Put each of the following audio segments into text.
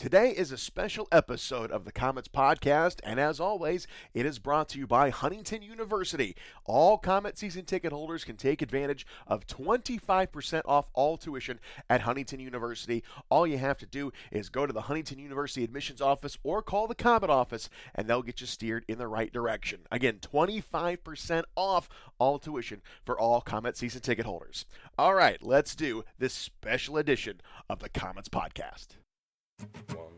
Today is a special episode of the Comets Podcast, and as always, it is brought to you by Huntington University. All Comet season ticket holders can take advantage of 25% off all tuition at Huntington University. All you have to do is go to the Huntington University admissions office or call the Comet office, and they'll get you steered in the right direction. Again, 25% off all tuition for all Comet season ticket holders. All right, let's do this special edition of the Comets Podcast. One,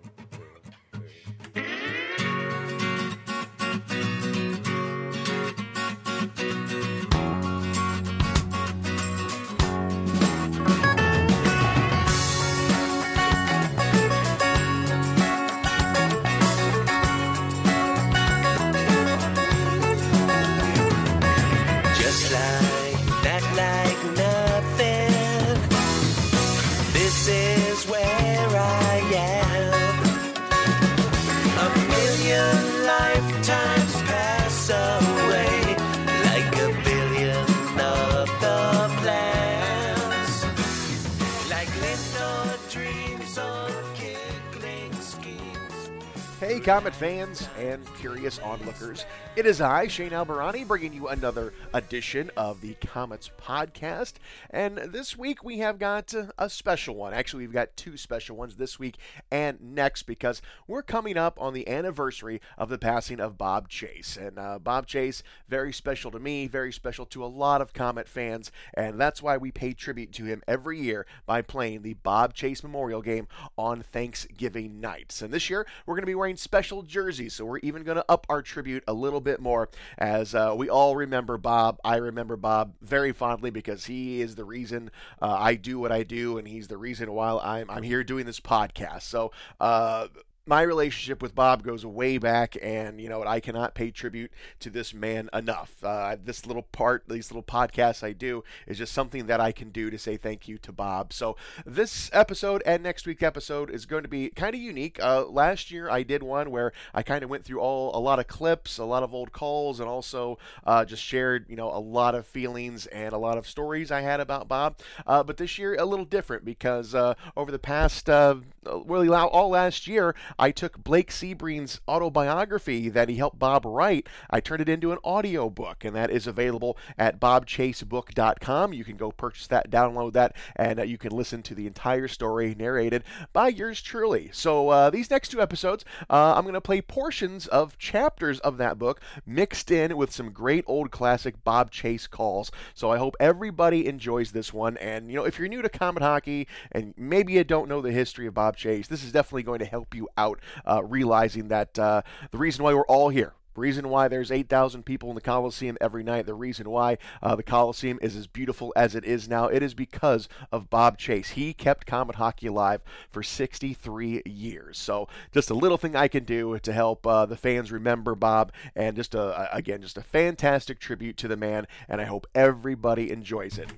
Comet fans and curious onlookers. It is I, Shane Albahrani, bringing you another edition of the Comets Podcast. And this week we have got uh, a special one. Actually, we've got two special ones this week and next because we're coming up on the anniversary of the passing of Bob Chase. And uh, Bob Chase, very special to me, very special to a lot of Comet fans. And that's why we pay tribute to him every year by playing the Bob Chase Memorial Game on Thanksgiving nights. And this year we're going to be wearing special jersey. so we're even going to up our tribute a little bit more as uh, we all remember Bob. I remember Bob very fondly because he is the reason uh, I do what I do, and he's the reason why I'm, I'm here doing this podcast. So, uh, my relationship with Bob goes way back, and you know what? I cannot pay tribute to this man enough. Uh, this little part, these little podcasts I do, is just something that I can do to say thank you to Bob. So this episode and next week's episode is going to be kind of unique. Uh, last year I did one where I kind of went through all a lot of clips, a lot of old calls, and also uh, just shared you know a lot of feelings and a lot of stories I had about Bob. Uh, but this year a little different because uh, over the past uh, really all last year. I took Blake Sebring's autobiography that he helped Bob write. I turned it into an audio book, and that is available at bobchasebook.com. You can go purchase that, download that, and uh, you can listen to the entire story narrated by yours truly. So uh, these next two episodes, uh, I'm going to play portions of chapters of that book mixed in with some great old classic Bob Chase calls. So I hope everybody enjoys this one. And you know, if you're new to Comet Hockey and maybe you don't know the history of Bob Chase, this is definitely going to help you out uh, realizing that uh, the reason why we're all here the reason why there's 8,000 people in the Coliseum every night, the reason why uh, the Coliseum is as beautiful as it is now, it is because of Bob Chase. He kept Comet Hockey alive for 63 years. So just a little thing I can do to help uh, the fans remember Bob, and just a, again, just a fantastic tribute to the man, and I hope everybody enjoys it.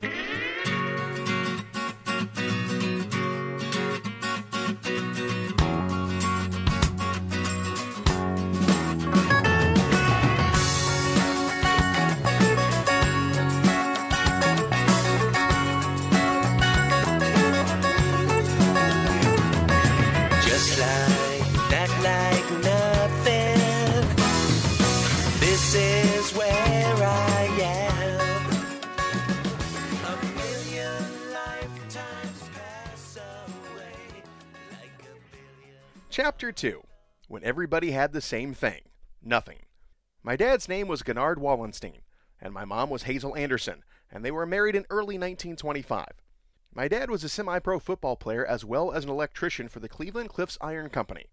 Chapter 2 When Everybody Had the Same Thing Nothing. My dad's name was Gennard Wallenstein, and my mom was Hazel Anderson, and they were married in early 1925. My dad was a semi pro football player as well as an electrician for the Cleveland Cliffs Iron Company.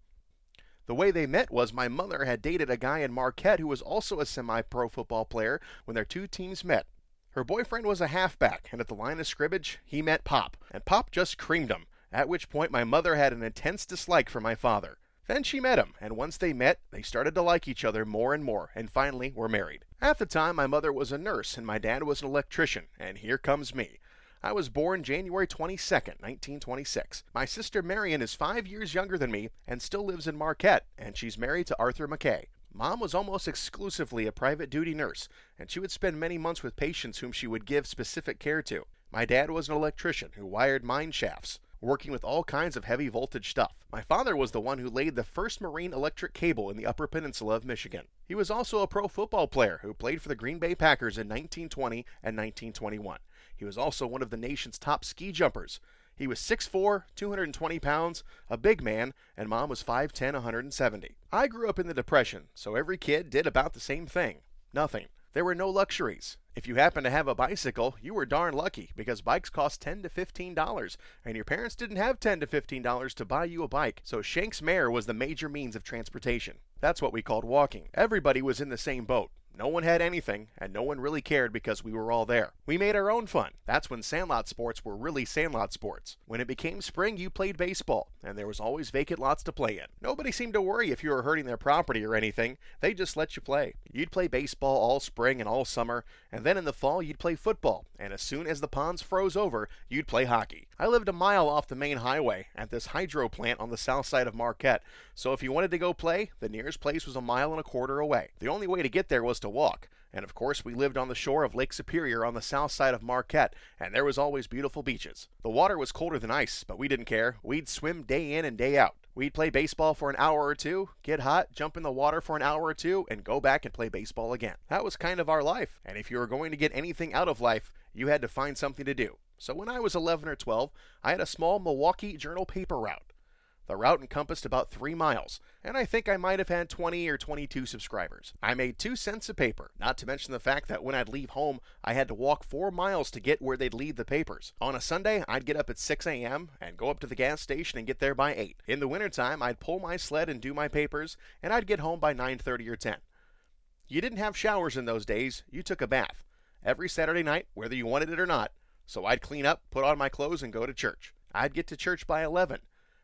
The way they met was my mother had dated a guy in Marquette who was also a semi pro football player when their two teams met. Her boyfriend was a halfback, and at the line of scrimmage, he met Pop, and Pop just creamed him, at which point my mother had an intense dislike for my father. Then she met him, and once they met, they started to like each other more and more, and finally were married. At the time, my mother was a nurse, and my dad was an electrician, and here comes me. I was born January 22nd, 1926. My sister Marion is five years younger than me and still lives in Marquette, and she's married to Arthur McKay. Mom was almost exclusively a private duty nurse, and she would spend many months with patients whom she would give specific care to. My dad was an electrician who wired mine shafts. working with all kinds of heavy voltage stuff. My father was the one who laid the first marine electric cable in the Upper Peninsula of Michigan. He was also a pro football player who played for the Green Bay Packers in 1920 and 1921. He was also one of the nation's top ski jumpers. He was 6'4, 220 pounds, a big man, and mom was 5'10, 170. I grew up in the Depression, so every kid did about the same thing nothing. There were no luxuries. If you happened to have a bicycle, you were darn lucky because bikes cost 10 to 15 dollars, and your parents didn't have 10 to 15 dollars to buy you a bike. So Shanks Mare was the major means of transportation. That's what we called walking. Everybody was in the same boat. No one had anything, and no one really cared because we were all there. We made our own fun. That's when sandlot sports were really sandlot sports. When it became spring, you played baseball, and there was always vacant lots to play in. Nobody seemed to worry if you were hurting their property or anything. They just let you play. You'd play baseball all spring and all summer, and then in the fall you'd play football, and as soon as the ponds froze over, you'd play hockey. I lived a mile off the main highway at this hydro plant on the south side of Marquette, so if you wanted to go play, the nearest place was a mile and a quarter away. The only way to get there was to walk. And of course, we lived on the shore of Lake Superior on the south side of Marquette, and there was always beautiful beaches. The water was colder than ice, but we didn't care. We'd swim day in and day out. We'd play baseball for an hour or two, get hot, jump in the water for an hour or two, and go back and play baseball again. That was kind of our life, and if you were going to get anything out of life, you had to find something to do. So when I was 11 or 12, I had a small Milwaukee Journal paper route. The route encompassed about three miles, and I think I might have had 20 or 22 subscribers. I made two cents a paper, not to mention the fact that when I'd leave home, I had to walk four miles to get where they'd leave the papers. On a Sunday, I'd get up at 6 a.m. and go up to the gas station and get there by 8. In the wintertime, I'd pull my sled and do my papers, and I'd get home by 9.30 or 10. You didn't have showers in those days, you took a bath. Every Saturday night, whether you wanted it or not. So I'd clean up, put on my clothes, and go to church. I'd get to church by 11.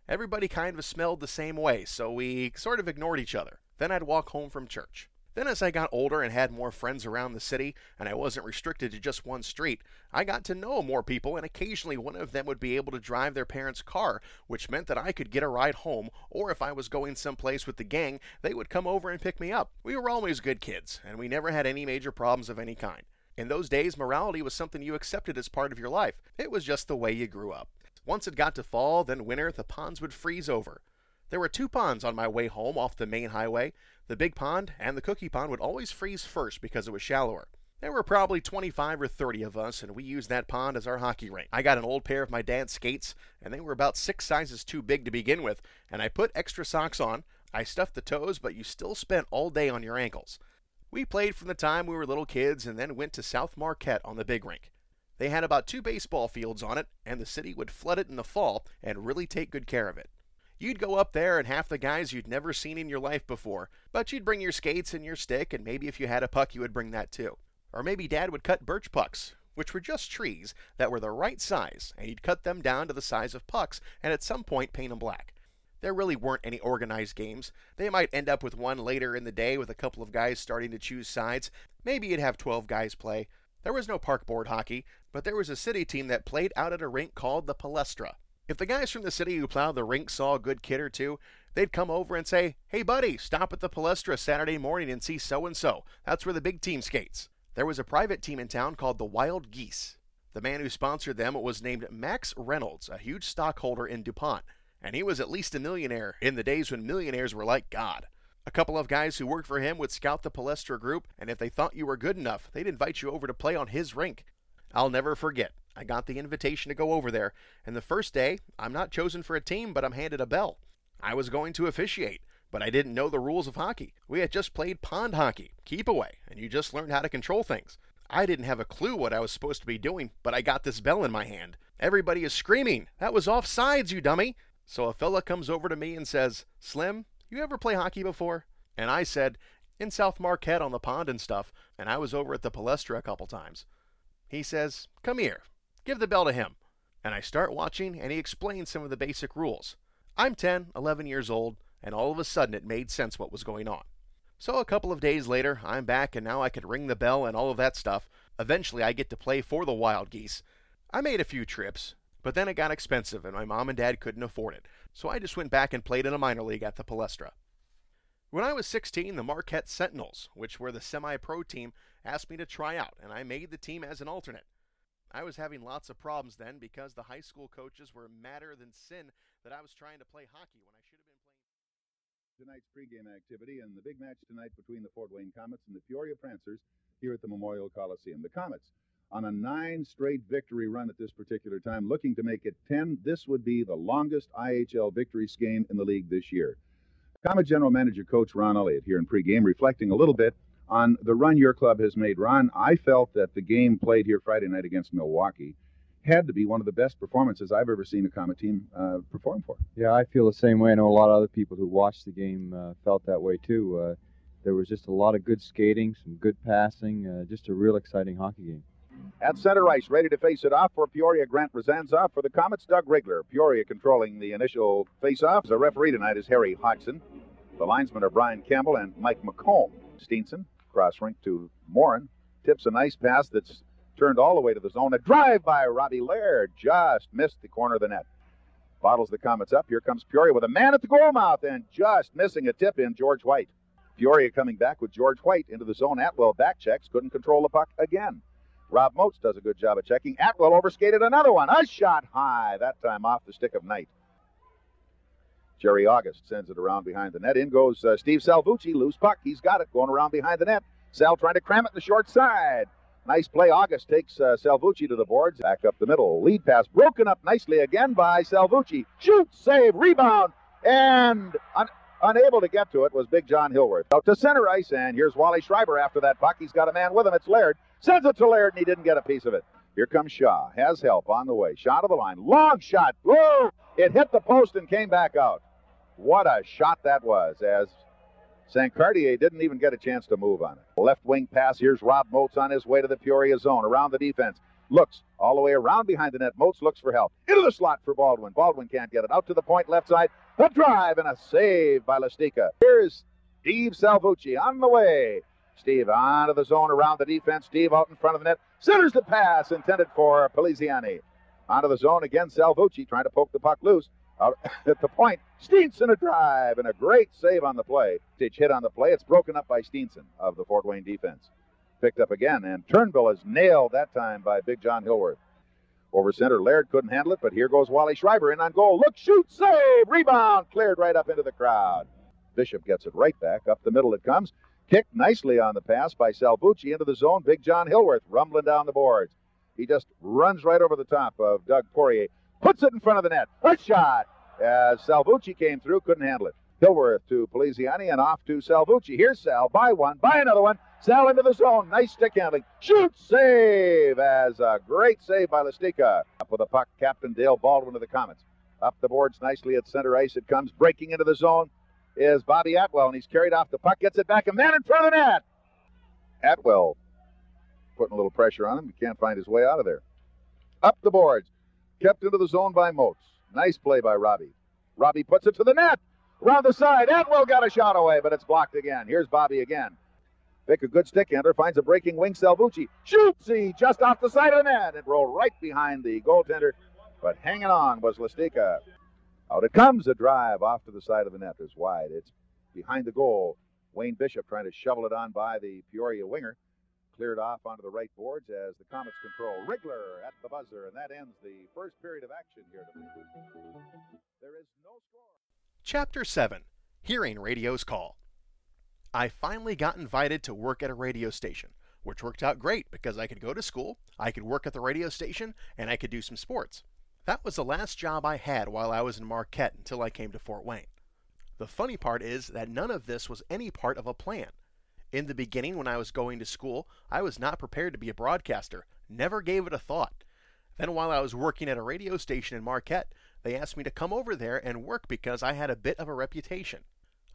Everybody kind of smelled the same way, so we sort of ignored each other. Then I'd walk home from church. Then, as I got older and had more friends around the city, and I wasn't restricted to just one street, I got to know more people, and occasionally one of them would be able to drive their parents' car, which meant that I could get a ride home, or if I was going someplace with the gang, they would come over and pick me up. We were always good kids, and we never had any major problems of any kind. In those days, morality was something you accepted as part of your life. It was just the way you grew up. Once it got to fall, then winter, the ponds would freeze over. There were two ponds on my way home off the main highway. The big pond and the cookie pond would always freeze first because it was shallower. There were probably 25 or 30 of us, and we used that pond as our hockey rink. I got an old pair of my dad's skates, and they were about six sizes too big to begin with, and I put extra socks on. I stuffed the toes, but you still spent all day on your ankles. We played from the time we were little kids and then went to South Marquette on the big rink. They had about two baseball fields on it, and the city would flood it in the fall and really take good care of it. You'd go up there and half the guys you'd never seen in your life before, but you'd bring your skates and your stick, and maybe if you had a puck, you would bring that too. Or maybe Dad would cut birch pucks, which were just trees that were the right size, and he'd cut them down to the size of pucks and at some point paint them black. There really weren't any organized games. They might end up with one later in the day with a couple of guys starting to choose sides. Maybe you'd have 12 guys play. There was no park board hockey, but there was a city team that played out at a rink called the Palestra. If the guys from the city who plowed the rink saw a good kid or two, they'd come over and say, Hey, buddy, stop at the Palestra Saturday morning and see so and so. That's where the big team skates. There was a private team in town called the Wild Geese. The man who sponsored them was named Max Reynolds, a huge stockholder in DuPont, and he was at least a millionaire in the days when millionaires were like God. A couple of guys who worked for him would scout the Palestra group, and if they thought you were good enough, they'd invite you over to play on his rink. I'll never forget. I got the invitation to go over there, and the first day, I'm not chosen for a team, but I'm handed a bell. I was going to officiate, but I didn't know the rules of hockey. We had just played pond hockey, keep away, and you just learned how to control things. I didn't have a clue what I was supposed to be doing, but I got this bell in my hand. Everybody is screaming, That was offsides, you dummy! So a fella comes over to me and says, Slim, you ever play hockey before? And I said, In South Marquette on the pond and stuff, and I was over at the Palestra a couple times. He says, Come here, give the bell to him. And I start watching, and he explains some of the basic rules. I'm 10, 11 years old, and all of a sudden it made sense what was going on. So a couple of days later, I'm back, and now I could ring the bell and all of that stuff. Eventually, I get to play for the Wild Geese. I made a few trips, but then it got expensive, and my mom and dad couldn't afford it. So I just went back and played in a minor league at the Palestra. When I was 16, the Marquette Sentinels, which were the semi pro team, asked me to try out, and I made the team as an alternate. I was having lots of problems then because the high school coaches were madder than sin that I was trying to play hockey when I should have been playing. tonight's pregame activity and the big match tonight between the Fort Wayne Comets and the Peoria Prancers here at the Memorial Coliseum. The Comets on a nine straight victory run at this particular time, looking to make it 10. This would be the longest IHL victory skein in the league this year. Comet General Manager Coach Ron Elliott here in pregame, reflecting a little bit on the run your club has made. Ron, I felt that the game played here Friday night against Milwaukee had to be one of the best performances I've ever seen a Comet team uh, perform for. Yeah, I feel the same way. I know a lot of other people who watched the game uh, felt that way too. Uh, there was just a lot of good skating, some good passing, uh, just a real exciting hockey game. At center ice, ready to face it off for Peoria, Grant Razanza. For the Comets, Doug Rigler. Peoria controlling the initial face-off. The referee tonight is Harry Hodgson. The linesmen are Brian Campbell and Mike McComb. Steenson, cross rink to Morin. Tips a nice pass that's turned all the way to the zone. A drive by Robbie Laird. Just missed the corner of the net. Bottles the Comets up. Here comes Peoria with a man at the goal mouth and just missing a tip in George White. Peoria coming back with George White into the zone. Atwell back checks. Couldn't control the puck again. Rob Moats does a good job of checking. Atwell overskated another one. A shot high, that time off the stick of Knight. Jerry August sends it around behind the net. In goes uh, Steve Salvucci. Loose puck. He's got it going around behind the net. Sal trying to cram it in the short side. Nice play. August takes uh, Salvucci to the boards. Back up the middle. Lead pass broken up nicely again by Salvucci. Shoot, save, rebound, and un- unable to get to it was Big John Hillworth. Out to center ice, and here's Wally Schreiber after that puck. He's got a man with him. It's Laird. Sends it to Laird, and he didn't get a piece of it. Here comes Shaw. Has help on the way. Shot of the line. Long shot. Whoa! It hit the post and came back out. What a shot that was as St. Cartier didn't even get a chance to move on it. Left wing pass. Here's Rob Moats on his way to the Peoria zone. Around the defense. Looks all the way around behind the net. Moats looks for help. Into the slot for Baldwin. Baldwin can't get it. Out to the point left side. A drive and a save by Lastica. Here's Steve Salvucci on the way. Steve onto the zone around the defense. Steve out in front of the net. Centers the pass intended for Poliziani. Onto the zone again. Salvucci trying to poke the puck loose. Out at the point, Steenson a drive and a great save on the play. Stitch hit on the play. It's broken up by Steenson of the Fort Wayne defense. Picked up again, and Turnbull is nailed that time by Big John Hillworth. Over center, Laird couldn't handle it, but here goes Wally Schreiber in on goal. Look, shoot, save, rebound, cleared right up into the crowd. Bishop gets it right back. Up the middle it comes. Kicked nicely on the pass by Salvucci into the zone. Big John Hillworth rumbling down the boards. He just runs right over the top of Doug Poirier. Puts it in front of the net. A shot. As Salvucci came through, couldn't handle it. Hillworth to Poliziani and off to Salvucci. Here's Sal. Buy one. buy another one. Sal into the zone. Nice stick handling. Shoot. Save. As a great save by Lastica. Up with the puck, Captain Dale Baldwin of the Comets. Up the boards nicely at center ice. It comes breaking into the zone. Is Bobby Atwell, and he's carried off the puck. Gets it back. and man in front of the net. Atwell putting a little pressure on him. He can't find his way out of there. Up the boards. Kept into the zone by Moats. Nice play by Robbie. Robbie puts it to the net. Round the side. Atwell got a shot away, but it's blocked again. Here's Bobby again. Pick a good stick hander, finds a breaking wing. Salvucci shoots. He just off the side of the net. It rolled right behind the goaltender, but hanging on was Lastica. Out it comes. A drive off to the side of the net is wide. It's behind the goal. Wayne Bishop trying to shovel it on by the Peoria winger. Cleared off onto the right boards as the Comets control. Rigler at the buzzer, and that ends the first period of action here tonight. There is no score. Chapter 7 Hearing Radio's Call. I finally got invited to work at a radio station, which worked out great because I could go to school, I could work at the radio station, and I could do some sports. That was the last job I had while I was in Marquette until I came to Fort Wayne. The funny part is that none of this was any part of a plan. In the beginning, when I was going to school, I was not prepared to be a broadcaster, never gave it a thought. Then, while I was working at a radio station in Marquette, they asked me to come over there and work because I had a bit of a reputation.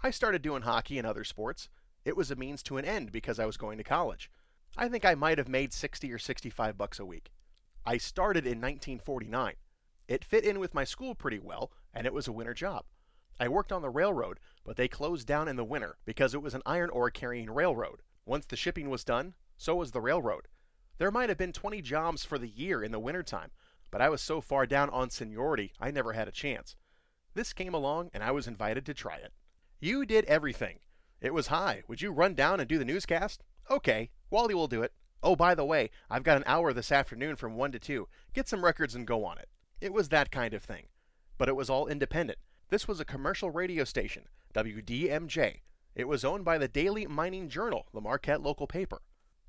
I started doing hockey and other sports. It was a means to an end because I was going to college. I think I might have made 60 or 65 bucks a week. I started in 1949. It fit in with my school pretty well, and it was a winter job. I worked on the railroad, but they closed down in the winter because it was an iron ore carrying railroad. Once the shipping was done, so was the railroad. There might have been 20 jobs for the year in the wintertime, but I was so far down on seniority I never had a chance. This came along and I was invited to try it. You did everything. It was high. would you run down and do the newscast? Okay, Wally will do it. Oh, by the way, I've got an hour this afternoon from 1 to 2. Get some records and go on it. It was that kind of thing. But it was all independent. This was a commercial radio station, WDMJ. It was owned by the Daily Mining Journal, the Marquette local paper.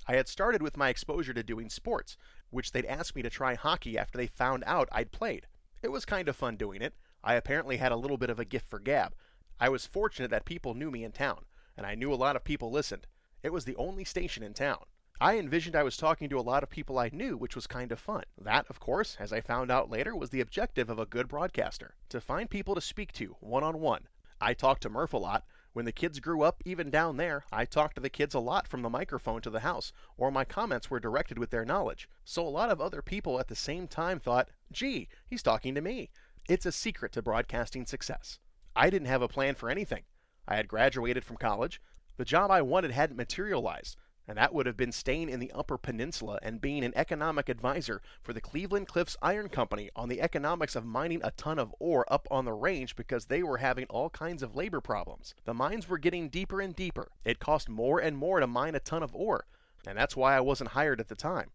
I had started with my exposure to doing sports, which they'd asked me to try hockey after they found out I'd played. It was kind of fun doing it. I apparently had a little bit of a gift for gab. I was fortunate that people knew me in town, and I knew a lot of people listened. It was the only station in town. I envisioned I was talking to a lot of people I knew, which was kind of fun. That, of course, as I found out later, was the objective of a good broadcaster to find people to speak to one on one. I talked to Murph a lot. When the kids grew up, even down there, I talked to the kids a lot from the microphone to the house, or my comments were directed with their knowledge. So a lot of other people at the same time thought, gee, he's talking to me. It's a secret to broadcasting success. I didn't have a plan for anything. I had graduated from college. The job I wanted hadn't materialized, and that would have been staying in the Upper Peninsula and being an economic advisor for the Cleveland Cliffs Iron Company on the economics of mining a ton of ore up on the range because they were having all kinds of labor problems. The mines were getting deeper and deeper. It cost more and more to mine a ton of ore, and that's why I wasn't hired at the time.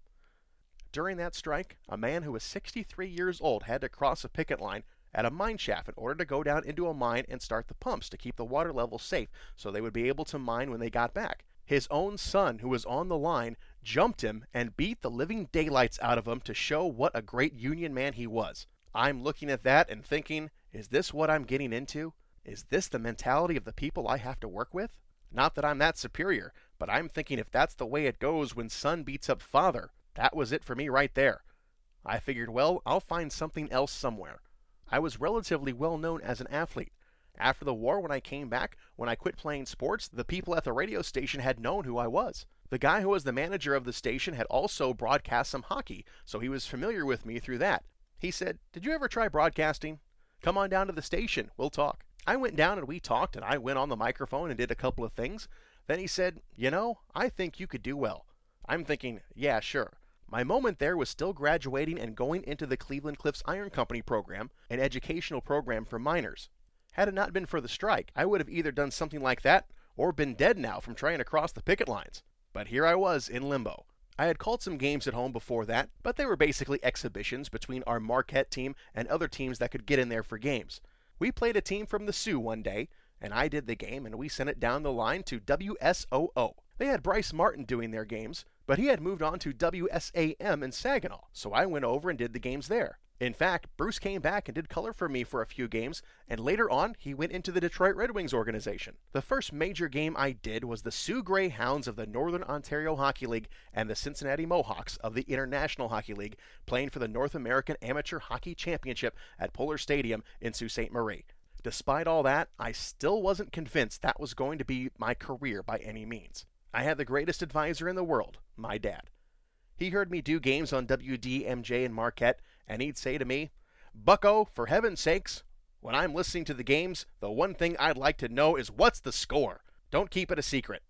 During that strike, a man who was 63 years old had to cross a picket line at a mine shaft in order to go down into a mine and start the pumps to keep the water level safe so they would be able to mine when they got back. His own son, who was on the line, jumped him and beat the living daylights out of him to show what a great Union man he was. I'm looking at that and thinking, is this what I'm getting into? Is this the mentality of the people I have to work with? Not that I'm that superior, but I'm thinking if that's the way it goes when son beats up father, that was it for me right there. I figured, well, I'll find something else somewhere. I was relatively well known as an athlete. After the war, when I came back, when I quit playing sports, the people at the radio station had known who I was. The guy who was the manager of the station had also broadcast some hockey, so he was familiar with me through that. He said, Did you ever try broadcasting? Come on down to the station, we'll talk. I went down and we talked, and I went on the microphone and did a couple of things. Then he said, You know, I think you could do well. I'm thinking, Yeah, sure. My moment there was still graduating and going into the Cleveland Cliffs Iron Company program, an educational program for miners. Had it not been for the strike, I would have either done something like that or been dead now from trying to cross the picket lines. But here I was in limbo. I had called some games at home before that, but they were basically exhibitions between our Marquette team and other teams that could get in there for games. We played a team from the Soo one day, and I did the game, and we sent it down the line to WSOO. They had Bryce Martin doing their games, but he had moved on to WSAM in Saginaw, so I went over and did the games there. In fact, Bruce came back and did color for me for a few games, and later on, he went into the Detroit Red Wings organization. The first major game I did was the Soo Greyhounds of the Northern Ontario Hockey League and the Cincinnati Mohawks of the International Hockey League playing for the North American Amateur Hockey Championship at Pullar Stadium in Sault Ste. Marie. Despite all that, I still wasn't convinced that was going to be my career by any means. I had the greatest advisor in the world, my dad. He heard me do games on WDMJ in Marquette, and he'd say to me, Bucko, for heaven's sakes, when I'm listening to the games, the one thing I'd like to know is what's the score? Don't keep it a secret.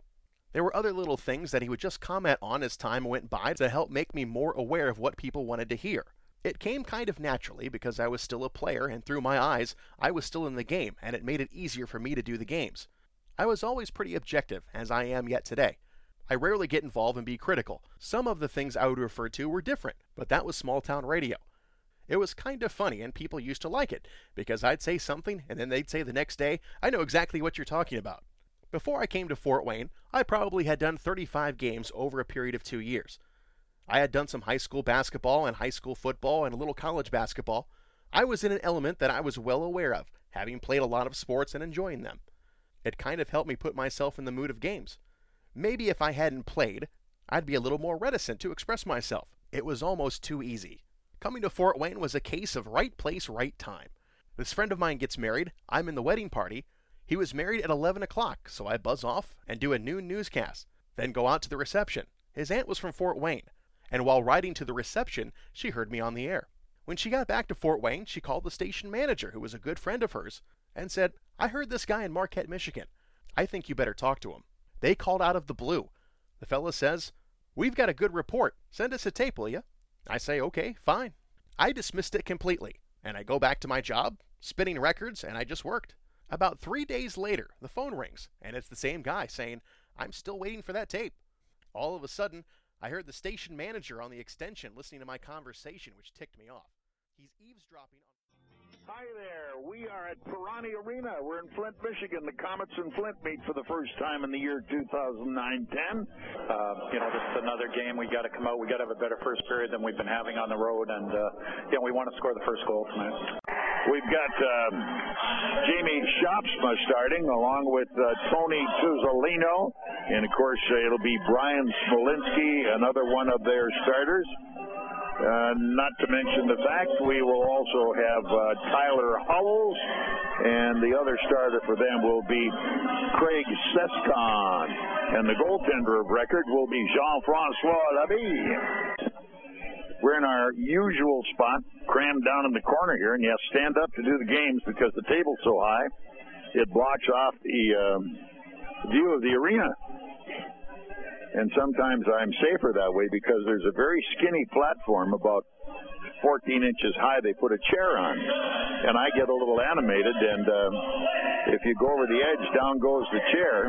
There were other little things that he would just comment on as time went by to help make me more aware of what people wanted to hear. It came kind of naturally because I was still a player, and through my eyes, I was still in the game, and it made it easier for me to do the games. I was always pretty objective, as I am yet today. I rarely get involved and be critical. Some of the things I would refer to were different, but that was small town radio. It was kind of funny, and people used to like it, because I'd say something, and then they'd say the next day, I know exactly what you're talking about. Before I came to Fort Wayne, I probably had done 35 games over a period of two years. I had done some high school basketball and high school football and a little college basketball. I was in an element that I was well aware of, having played a lot of sports and enjoying them. It kind of helped me put myself in the mood of games. Maybe if I hadn't played, I'd be a little more reticent to express myself. It was almost too easy. Coming to Fort Wayne was a case of right place, right time. This friend of mine gets married, I'm in the wedding party. He was married at 11 o'clock, so I buzz off and do a noon newscast, then go out to the reception. His aunt was from Fort Wayne, and while riding to the reception, she heard me on the air. When she got back to Fort Wayne, she called the station manager, who was a good friend of hers, and said, I heard this guy in Marquette, Michigan. I think you better talk to him. They called out of the blue. The fellow says, We've got a good report. Send us a tape, will you? I say, Okay, fine. I dismissed it completely, and I go back to my job, spinning records, and I just worked. About three days later, the phone rings, and it's the same guy saying, I'm still waiting for that tape. All of a sudden, I heard the station manager on the extension listening to my conversation, which ticked me off. He's eavesdropping on. Hi there. We are at Perani Arena. We're in Flint, Michigan. The Comets and Flint meet for the first time in the year 2009-10. Uh, you know, this is another game. We got to come out. We got to have a better first period than we've been having on the road, and uh, you know, we want to score the first goal tonight. We've got um, Jamie Schaafsma starting, along with uh, Tony Tuzzolino, and of course uh, it'll be Brian Smolinski, another one of their starters. Uh, not to mention the fact we will also have uh, Tyler Howells, and the other starter for them will be Craig Sescon. And the goaltender of record will be Jean-Francois Labbé. We're in our usual spot, crammed down in the corner here, and you have to stand up to do the games because the table's so high, it blocks off the um, view of the arena and sometimes I'm safer that way because there's a very skinny platform about 14 inches high they put a chair on. And I get a little animated and um, if you go over the edge down goes the chair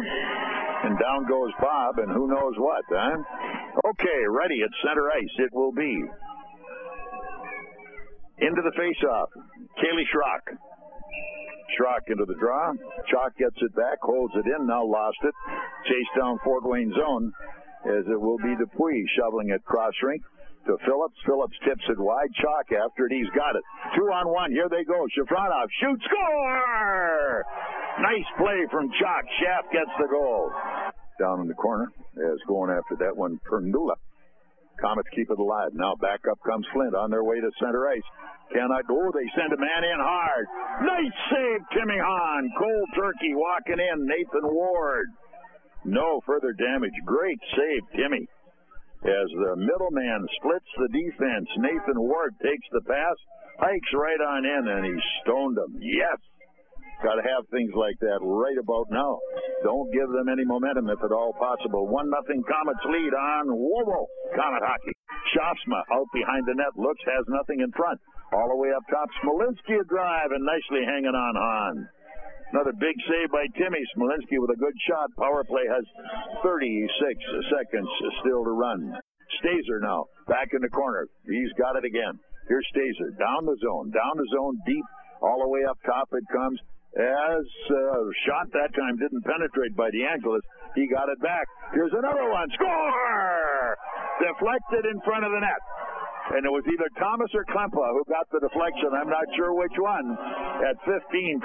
and down goes Bob and who knows what huh? Okay ready. At center ice. It will be. Into the face-off. Kaleigh Schrock Schrock into the draw. Chaulk gets it back, holds it in, now lost it. Chase down Fort Wayne zone as it will be Dupuis shoveling it cross rink to Phillips. Phillips tips it wide. Chaulk after it. He's got it. Two on one. Here they go. Shafranov shoots. Score! Nice play from Chaulk. Shaft gets the goal. Down in the corner as going after that one, Pernula. Comets keep it alive. Now back up comes Flint on their way to center ice. Cannot go. They send a man in hard. Nice save, Timmy Hahn. Cold turkey walking in. Nathan Ward. No further damage. Great save, Timmy. As the middleman splits the defense, Nathan Ward takes the pass, hikes right on in, and he stoned him. Yes. Got to have things like that right about now. Don't give them any momentum if at all possible. One nothing Comets lead on WOWO. Comet hockey. Schaafsma out behind the net looks has nothing in front. All the way up top, Smolinski a drive and nicely hanging on Hahn. Another big save by Timmy Smolinski with a good shot. Power play has 36 seconds still to run. Stazer now back in the corner. He's got it again. Here's Stazer down the zone, down the zone, deep, all the way up top. It comes as uh, shot that time didn't penetrate by DeAngelis. He got it back. Here's another one. Score! Deflected in front of the net. And it was either Thomas or Klempa who got the deflection. I'm not sure which one. At 15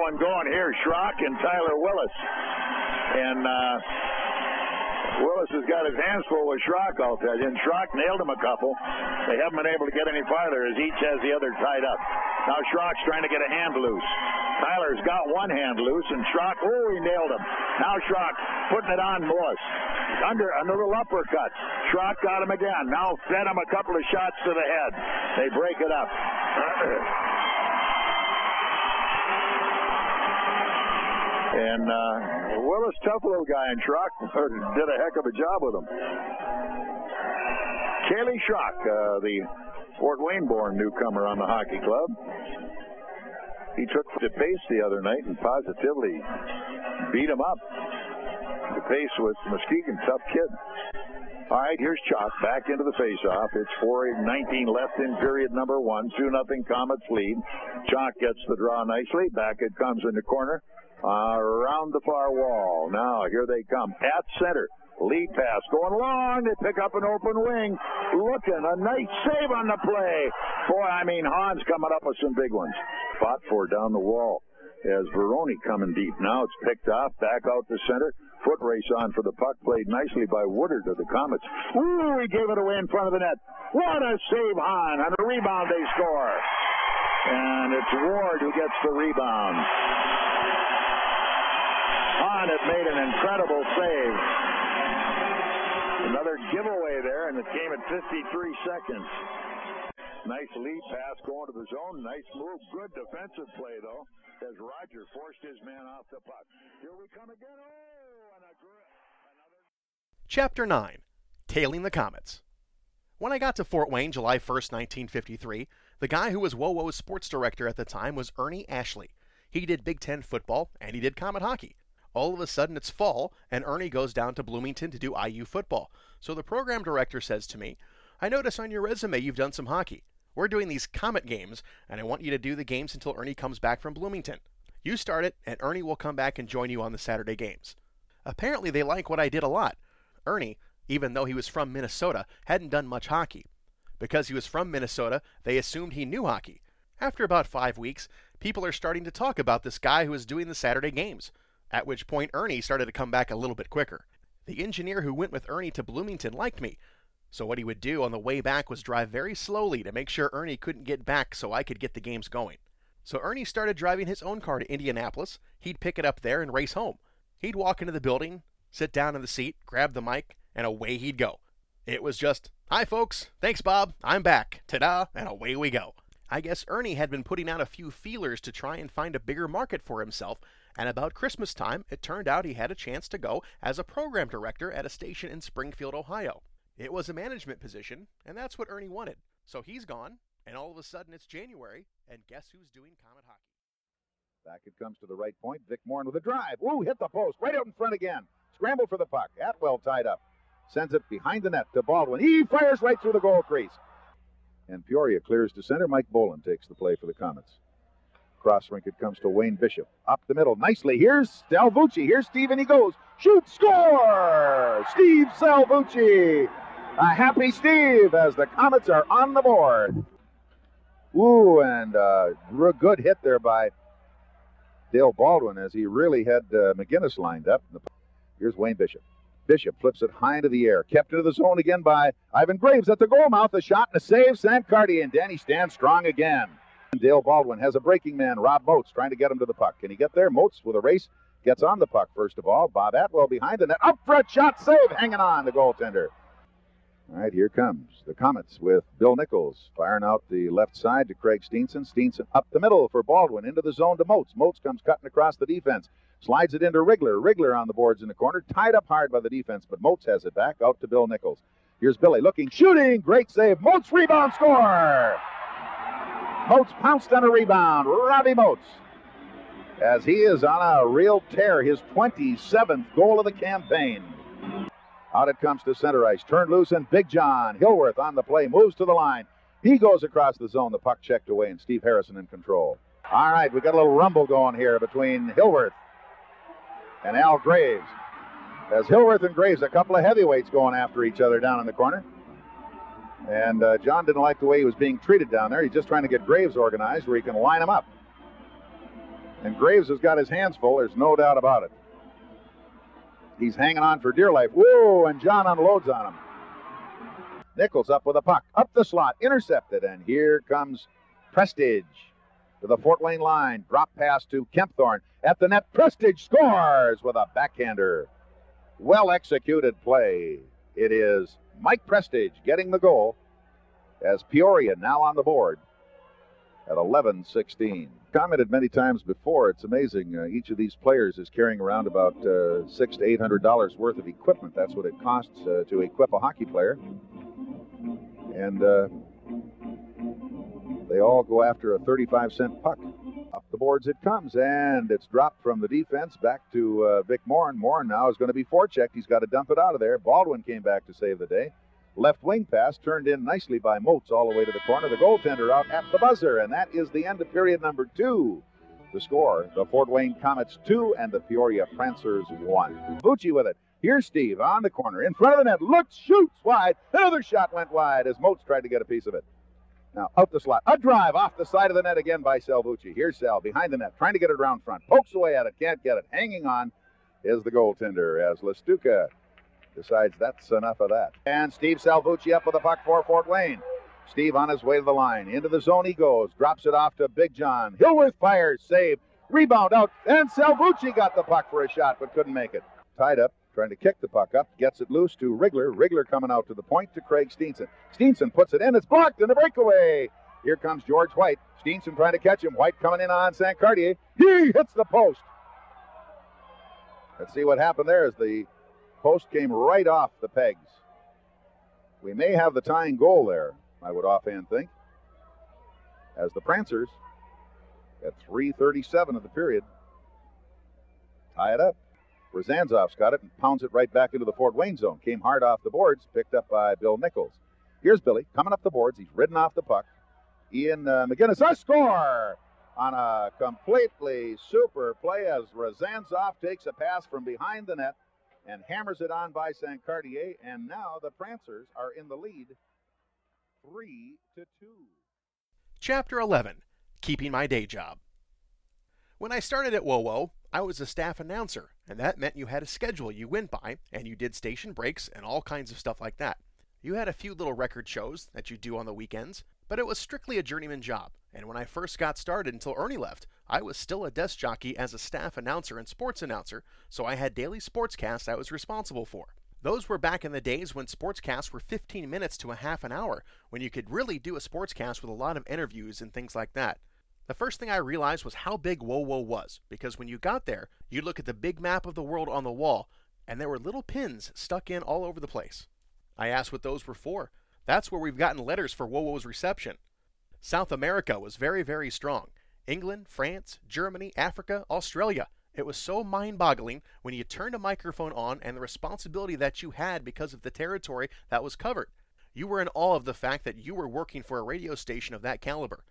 one going here. Schrock and Tyler Willis. And uh, Willis has got his hands full with Schrock, I'll tell you. And Schrock nailed him a couple. They haven't been able to get any farther as each has the other tied up. Now Schrock's trying to get a hand loose. Tyler's got one hand loose, and Schrock, oh, he nailed him. Now Schrock putting it on Willis. Under a little uppercut. Schrock got him again. Now fed him a couple of shots to the head. They break it up. And uh, Willis, tough little guy, in Schrock did a heck of a job with him. Kaleigh Schrock, uh, the Fort Wayne-born newcomer on the hockey club. He took the pace the other night and positively beat him up. The pace was Muskegon, tough kid. All right, here's Chaulk back into the faceoff. It's 4:19 left in period number one. Two nothing Comets lead. Chaulk gets the draw nicely. Back it comes in the corner. Around the far wall. Now here they come at center. Lead pass going long. They pick up an open wing. Looking a nice save on the play. Boy, I mean Hahn's coming up with some big ones. Fought for down the wall as Veroni coming deep. Now it's picked off, back out to center. Foot race on for the puck, played nicely by Woodard of the Comets. Ooh, he gave it away in front of the net. What a save, Hahn. On a rebound, they score. And it's Ward who gets the rebound. Hahn had made an incredible save. Another giveaway there, and it came at 53 seconds. Nice lead pass going to the zone. Nice move. Good defensive play, though, as Roger forced his man off the puck. Here we come again. Oh, and a gr- another. Chapter 9 Tailing the Comets. When I got to Fort Wayne July 1st, 1953, the guy who was WOWO's sports director at the time was Ernie Ashley. He did Big Ten football and he did Comet hockey. All of a sudden it's fall and Ernie goes down to Bloomington to do IU football. So the program director says to me, I notice on your resume you've done some hockey. We're doing these Comet games and I want you to do the games until Ernie comes back from Bloomington. You start it and Ernie will come back and join you on the Saturday games. Apparently they like what I did a lot. Ernie, even though he was from Minnesota, hadn't done much hockey. Because he was from Minnesota, they assumed he knew hockey. After about five weeks, people are starting to talk about this guy who is doing the Saturday games, at which point Ernie started to come back a little bit quicker. The engineer who went with Ernie to Bloomington liked me, so what he would do on the way back was drive very slowly to make sure Ernie couldn't get back so I could get the games going. So Ernie started driving his own car to Indianapolis. He'd pick it up there and race home. He'd walk into the building, sit down in the seat, grab the mic, and away he'd go. It was just, hi folks, thanks Bob, I'm back, ta da, and away we go. I guess Ernie had been putting out a few feelers to try and find a bigger market for himself, and about Christmas time, it turned out he had a chance to go as a program director at a station in Springfield, Ohio. It was a management position, and that's what Ernie wanted. So he's gone, and all of a sudden it's January, and guess who's doing Comet hockey? Back it comes to the right point. Vic Morin with a drive. Woo, hit the post. Right out in front again. Scramble for the puck. Atwell tied up. Sends it behind the net to Baldwin. He fires right through the goal crease. And Peoria clears to center. Mike Boland takes the play for the Comets. Cross rink it comes to Wayne Bishop. Up the middle nicely. Here's Salvucci. Here's Steve, and he goes. Shoot, score! Steve Salvucci. A happy Steve as the Comets are on the board. Ooh, and uh, a good hit there by Dale Baldwin as he really had uh, McGinnis lined up. Here's Wayne Bishop. Bishop flips it high into the air. Kept into the zone again by Ivan Graves at the goal mouth. A shot and a save. Sam Cartier and Danny stands strong again. Dale Baldwin has a breaking man, Rob Moats, trying to get him to the puck. Can he get there? Moats with a race gets on the puck first of all. Bob Atwell behind the net. Up front shot save. Hanging on the goaltender. All right, here comes the Comets with Bill Nichols firing out the left side to Craig Steenson. Steenson up the middle for Baldwin into the zone to Moats. Moats comes cutting across the defense. Slides it into Rigler. Rigler on the boards in the corner, tied up hard by the defense, but Moats has it back out to Bill Nichols. Here's Billy looking, shooting, great save. Moats rebound score. Moats pounced on a rebound. Robbie Moats. As he is on a real tear, his 27th goal of the campaign. Out it comes to center ice. Turned loose, and Big John Hillworth on the play moves to the line. He goes across the zone. The puck checked away, and Steve Harrison in control. All right, we got a little rumble going here between Hillworth and Al Graves. As Hillworth and Graves, a couple of heavyweights going after each other down in the corner. And uh, John didn't like the way he was being treated down there. He's just trying to get Graves organized where he can line him up. And Graves has got his hands full, there's no doubt about it. He's hanging on for dear life. Whoa, and John unloads on him. Nichols up with a puck, up the slot, intercepted, and here comes Prestige to the Fort Wayne line. Drop pass to Kempthorne at the net. Prestige scores with a backhander. Well executed play. It is Mike Prestige getting the goal as Peoria now on the board at 11 16. Commented many times before, it's amazing. Uh, each of these players is carrying around about uh, six to eight hundred dollars worth of equipment. That's what it costs uh, to equip a hockey player. And uh, they all go after a 35 cent puck. Up the boards it comes, and it's dropped from the defense back to uh, Vic Morin. Morin now is going to be forechecked. He's got to dump it out of there. Baldwin came back to save the day. Left wing pass turned in nicely by Moats all the way to the corner. The goaltender out at the buzzer, and that is the end of period number two. The score the Fort Wayne Comets two and the Peoria Prancers one. Bucci with it. Here's Steve on the corner in front of the net. Looks, shoots wide. Another shot went wide as Moats tried to get a piece of it. Now out the slot. A drive off the side of the net again by Salvucci. Here's Sal behind the net, trying to get it around front. Pokes away at it, can't get it. Hanging on is the goaltender as Lestuka decides that's enough of that. And Steve Salvucci up with the puck for Fort Wayne. Steve on his way to the line. Into the zone he goes. Drops it off to Big John. Hillworth fires. Save. Rebound out. And Salvucci got the puck for a shot but couldn't make it. Tied up. Trying to kick the puck up. Gets it loose to Rigler. Rigler coming out to the point to Craig Steenson. Steenson puts it in. It's blocked in the breakaway. Here comes George White. Steenson trying to catch him. White coming in on St. Cartier. He hits the post. Let's see what happened there as the post came right off the pegs. We may have the tying goal there, I would offhand think. As the Prancers, at 3.37 of the period, tie it up. Razanzov's got it and pounds it right back into the Fort Wayne zone. Came hard off the boards, picked up by Bill Nichols. Here's Billy coming up the boards. He's ridden off the puck. Ian uh, McGinnis, a score on a completely super play as Razanzov takes a pass from behind the net and hammers it on by Cartier. And now the Prancers are in the lead, three to two. Chapter 11 Keeping My Day Job. When I started at WOWO, I was a staff announcer, and that meant you had a schedule you went by, and you did station breaks and all kinds of stuff like that. You had a few little record shows that you do on the weekends, but it was strictly a journeyman job. And when I first got started until Ernie left, I was still a desk jockey as a staff announcer and sports announcer, so I had daily sportscasts I was responsible for. Those were back in the days when sportscasts were 15 minutes to a half an hour, when you could really do a sportscast with a lot of interviews and things like that. The first thing I realized was how big WOWO was, because when you got there, you'd look at the big map of the world on the wall, and there were little pins stuck in all over the place. I asked what those were for. That's where we've gotten letters for WOWO's reception. South America was very, very strong. England, France, Germany, Africa, Australia. It was so mind boggling when you turned a microphone on and the responsibility that you had because of the territory that was covered. You were in awe of the fact that you were working for a radio station of that caliber.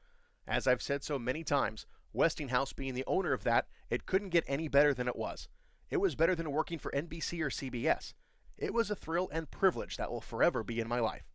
As I've said so many times, Westinghouse being the owner of that, it couldn't get any better than it was. It was better than working for NBC or CBS. It was a thrill and privilege that will forever be in my life.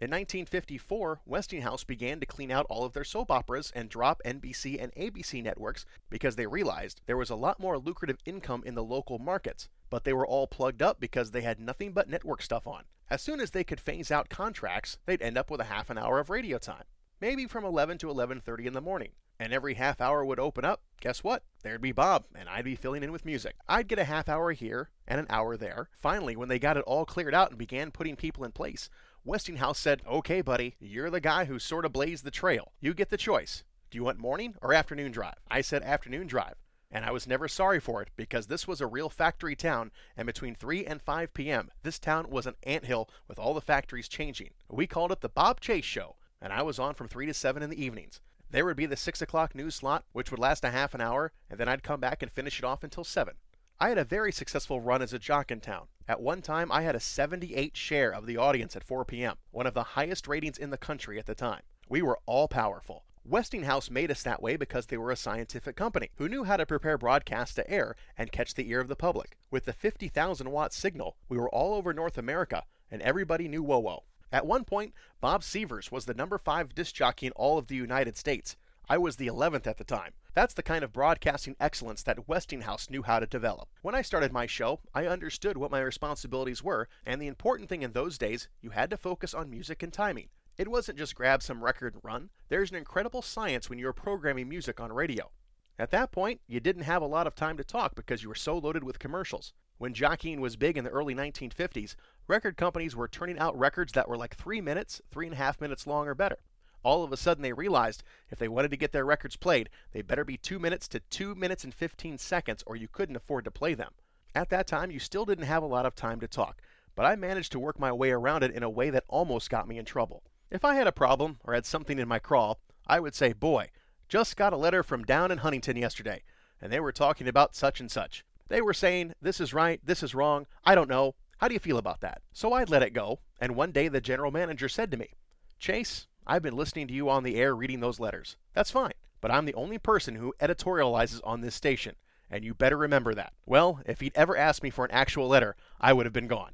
In 1954, Westinghouse began to clean out all of their soap operas and drop NBC and ABC networks because they realized there was a lot more lucrative income in the local markets, but they were all plugged up because they had nothing but network stuff on. As soon as they could phase out contracts, they'd end up with a half an hour of radio time maybe from 11 to 11:30 in the morning. And every half hour would open up. Guess what? There'd be Bob, and I'd be filling in with music. I'd get a half hour here and an hour there. Finally, when they got it all cleared out and began putting people in place, Westinghouse said, Okay, buddy, you're the guy who sort of blazed the trail. You get the choice. Do you want morning or afternoon drive? I said afternoon drive. And I was never sorry for it because this was a real factory town, and between 3 and 5 p.m., this town was an anthill with all the factories changing. We called it the Bob Chase Show, and I was on from 3 to 7 in the evenings. There would be the 6 o'clock news slot, which would last a half an hour, and then I'd come back and finish it off until 7. I had a very successful run as a jock in town. At one time, I had a 78 share of the audience at 4 p.m., one of the highest ratings in the country at the time. We were all powerful. Westinghouse made us that way because they were a scientific company who knew how to prepare broadcasts to air and catch the ear of the public. With the 50,000 watt signal, we were all over North America, and everybody knew WOWO. At one point, Bob Sievers was the number five disc jockey in all of the United States. I was the 11th at the time. That's the kind of broadcasting excellence that Westinghouse knew how to develop. When I started my show, I understood what my responsibilities were, and the important thing in those days, you had to focus on music and timing. It wasn't just grab some record and run. There's an incredible science when you're programming music on radio. At that point, you didn't have a lot of time to talk because you were so loaded with commercials. When jockeying was big in the early 1950s, record companies were turning out records that were like three minutes, three and a half minutes long or better. All of a sudden, they realized if they wanted to get their records played, they better be two minutes to two minutes and 15 seconds, or you couldn't afford to play them. At that time, you still didn't have a lot of time to talk, but I managed to work my way around it in a way that almost got me in trouble. If I had a problem or had something in my crawl, I would say, Boy, just got a letter from down in Huntington yesterday, and they were talking about such and such. They were saying, this is right, this is wrong, I don't know. How do you feel about that? So I'd let it go, and one day the general manager said to me, Chase, I've been listening to you on the air reading those letters. That's fine, but I'm the only person who editorializes on this station, and you better remember that. Well, if he'd ever asked me for an actual letter, I would have been gone.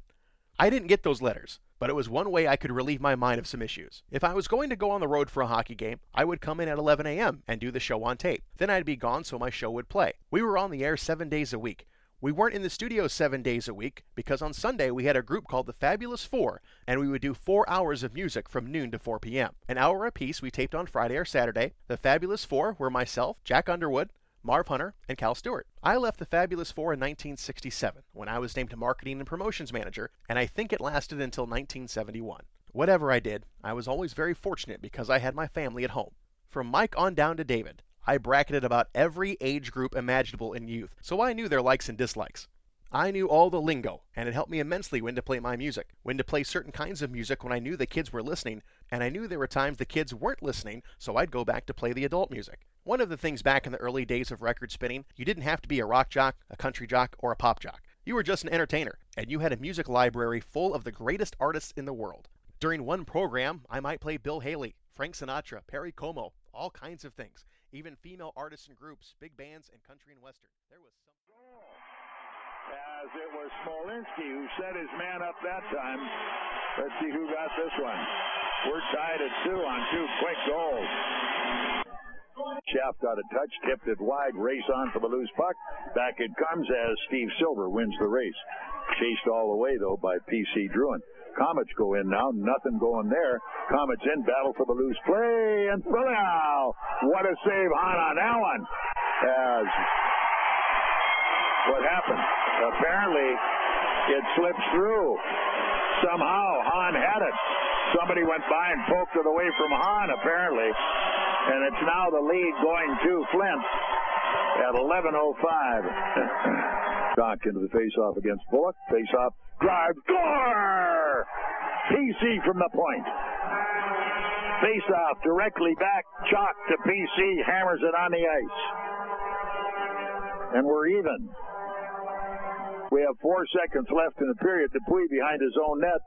I didn't get those letters, but it was one way I could relieve my mind of some issues. If I was going to go on the road for a hockey game, I would come in at 11 a.m. and do the show on tape. Then I'd be gone so my show would play. We were on the air seven days a week. We weren't in the studio seven days a week because on Sunday we had a group called the Fabulous Four, and we would do four hours of music from noon to 4 p.m. An hour apiece we taped on Friday or Saturday. The Fabulous Four were myself, Jack Underwood, Marv Hunter, and Cal Stewart. I left the Fabulous Four in 1967 when I was named Marketing and Promotions Manager, and I think it lasted until 1971. Whatever I did, I was always very fortunate because I had my family at home. From Mike on down to David, I bracketed about every age group imaginable in youth, so I knew their likes and dislikes. I knew all the lingo, and it helped me immensely when to play my music, when to play certain kinds of music when I knew the kids were listening, and I knew there were times the kids weren't listening, so I'd go back to play the adult music. One of the things back in the early days of record spinning, you didn't have to be a rock jock, a country jock, or a pop jock. You were just an entertainer, and you had a music library full of the greatest artists in the world. During one program, I might play Bill Haley, Frank Sinatra, Perry Como, all kinds of things, even female artists and groups, big bands, and country and western. There was some. As it was Smolinski who set his man up that time. Let's see who got this one. We're tied at two on two quick goals. Schaff got a touch, tipped it wide, race on for the loose puck. Back it comes as Steve Silver wins the race. Chased all the way, though, by P.C. Drouin. Comets go in now, nothing going there. Comets in, battle for the loose play, and now, what a save on on that one. As what happened? Apparently, it slips through. Somehow, Hahn had it. Somebody went by and poked it away from Hahn, apparently. And it's now the lead going to Flint at 11.05. Doc into the faceoff against Bullock. Faceoff, drive, score! PC from the point. Faceoff directly back, Chaulk to PC, hammers it on the ice. And we're even. We have four seconds left in the period. Dupuis behind his own net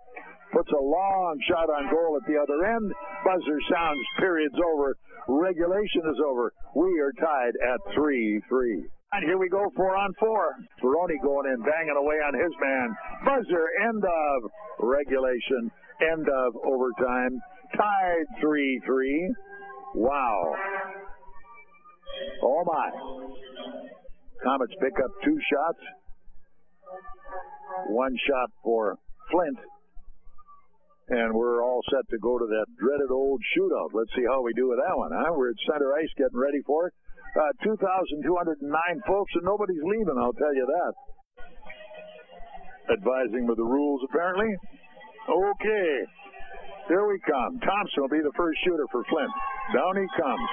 puts a long shot on goal at the other end. Buzzer sounds. Period's over. Regulation is over. We are tied at 3 3. Here we go, four on four. Ferroni going in, banging away on his man. Buzzer, end of regulation, end of overtime. Tied 3 3. Wow. Oh my. Comets pick up two shots. One shot for Flint. And we're all set to go to that dreaded old shootout. Let's see how we do with that one, huh? We're at center ice getting ready for it. Uh, 2,209 folks, and nobody's leaving, I'll tell you that. Advising with the rules, apparently. Okay. Here we come. Thompson will be the first shooter for Flint. Down he comes.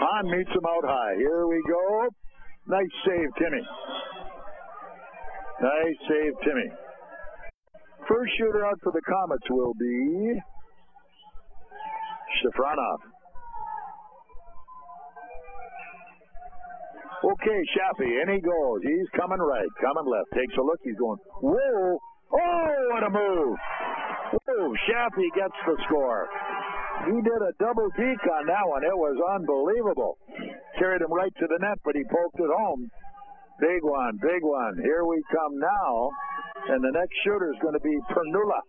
Hahn meets him out high. Here we go. Nice save, Timmy. Nice save, Timmy. First shooter out for the Comets will be Shafranov. Okay, Shappy, in he goes. He's coming right, coming left. Takes a look. He's going, whoa! Oh, what a move! Whoa, Shappy gets the score. He did a double peek on that one. It was unbelievable. Carried him right to the net, but he poked it home. Big one, big one. Here we come now. And the next shooter is going to be Pernula.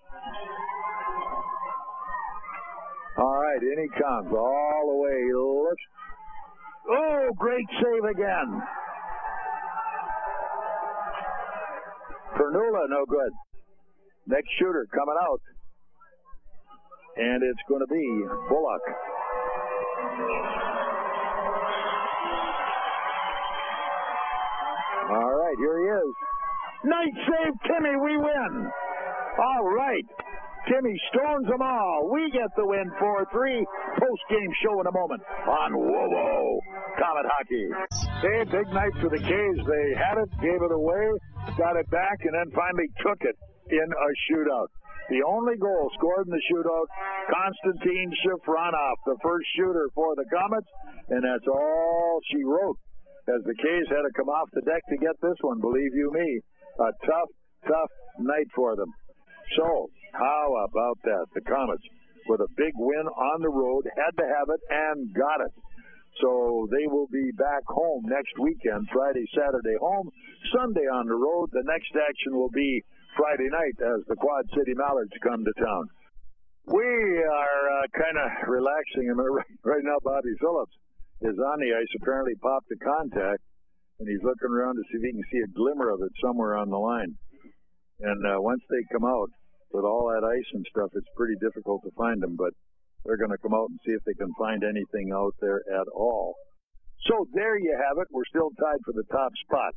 All right, in he comes. All the way. He looks. Oh, great save again. Pernula, no good. Next shooter coming out. And it's going to be Bullock. All right, here he is. Nice save, Timmy. We win. All right. Timmy stones them all. We get the win 4 3. Post game show in a moment on Whoa Comet Hockey. Hey, big night for the Caves. They had it, gave it away, got it back, and then finally took it in a shootout. The only goal scored in the shootout, Konstantin Shafranov, the first shooter for the Comets, and that's all she wrote as the K's had to come off the deck to get this one, believe you me. A tough, tough night for them. So, how about that? The Comets, with a big win on the road, had to have it and got it. So they will be back home next weekend, Friday, Saturday home, Sunday on the road. The next action will be Friday night as the Quad City Mallards come to town. We are uh, kind of relaxing. I mean, right now, Bobby Phillips is on the ice, apparently popped a contact, and he's looking around to see if he can see a glimmer of it somewhere on the line. And uh, once they come out with all that ice and stuff, it's pretty difficult to find them, but they're going to come out and see if they can find anything out there at all. So there you have it. We're still tied for the top spot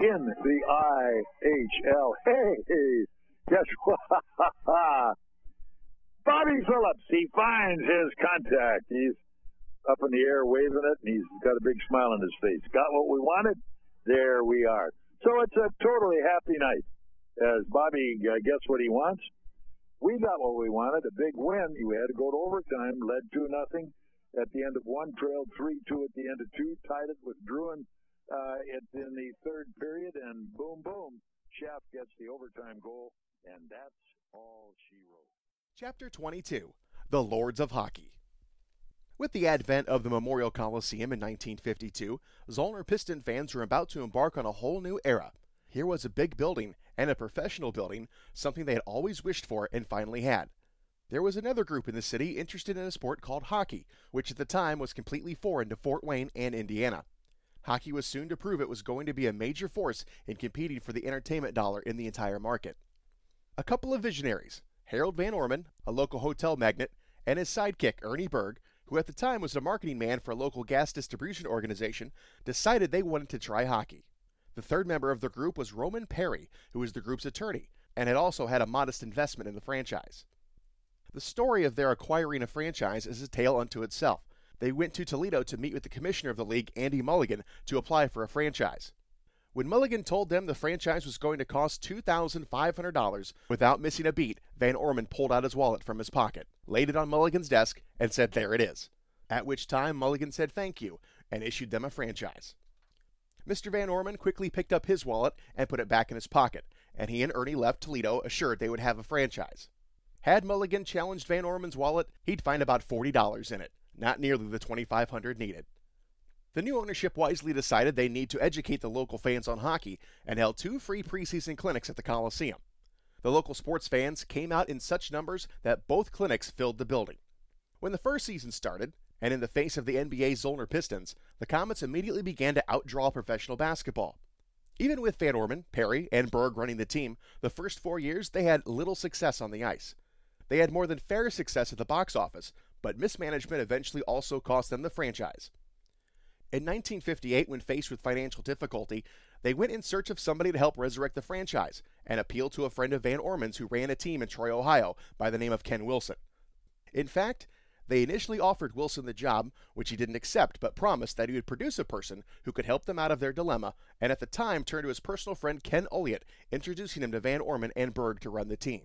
in the IHL. Hey, guess what? Bobby Phillips, he finds his contact. He's up in the air waving it, and he's got a big smile on his face. Got what we wanted? There we are. So it's a totally happy night as Bobby uh, gets what he wants. We got what we wanted, a big win. We had to go to overtime, led 2 nothing at the end of one, trailed 3 2 at the end of two, tied it with Drouin uh, in the third period, and boom, boom, Schaff gets the overtime goal, and that's all she wrote. Chapter 22 The Lords of Hockey. With the advent of the Memorial Coliseum in 1952, Zollner Piston fans were about to embark on a whole new era. Here was a big building, and a professional building, something they had always wished for and finally had. There was another group in the city interested in a sport called hockey, which at the time was completely foreign to Fort Wayne and Indiana. Hockey was soon to prove it was going to be a major force in competing for the entertainment dollar in the entire market. A couple of visionaries, Harold Van Orman, a local hotel magnate, and his sidekick, Ernie Berg, who at the time was a marketing man for a local gas distribution organization, decided they wanted to try hockey. The third member of the group was Roman Perry, who was the group's attorney, and had also had a modest investment in the franchise. The story of their acquiring a franchise is a tale unto itself. They went to Toledo to meet with the commissioner of the league, Andy Mulligan, to apply for a franchise. When Mulligan told them the franchise was going to cost $2,500 without missing a beat, Van Orman pulled out his wallet from his pocket, laid it on Mulligan's desk, and said, There it is. At which time Mulligan said thank you and issued them a franchise. Mr. Van Orman quickly picked up his wallet and put it back in his pocket, and he and Ernie left Toledo assured they would have a franchise. Had Mulligan challenged Van Orman's wallet, he'd find about $40 in it, not nearly the 2500 needed. The new ownership wisely decided they need to educate the local fans on hockey and held two free preseason clinics at the Coliseum. The local sports fans came out in such numbers that both clinics filled the building. When the first season started, and in the face of the NBA's Zollner Pistons, the Comets immediately began to outdraw professional basketball. Even with Van Orman, Perry, and Berg running the team, the first four years they had little success on the ice. They had more than fair success at the box office, but mismanagement eventually also cost them the franchise. In 1958, when faced with financial difficulty, they went in search of somebody to help resurrect the franchise and appealed to a friend of Van Orman's who ran a team in Troy, Ohio, by the name of Ken Wilson. In fact, they initially offered Wilson the job, which he didn't accept, but promised that he would produce a person who could help them out of their dilemma, and at the time turned to his personal friend Ken Ullyot, introducing him to Van Orman and Berg to run the team.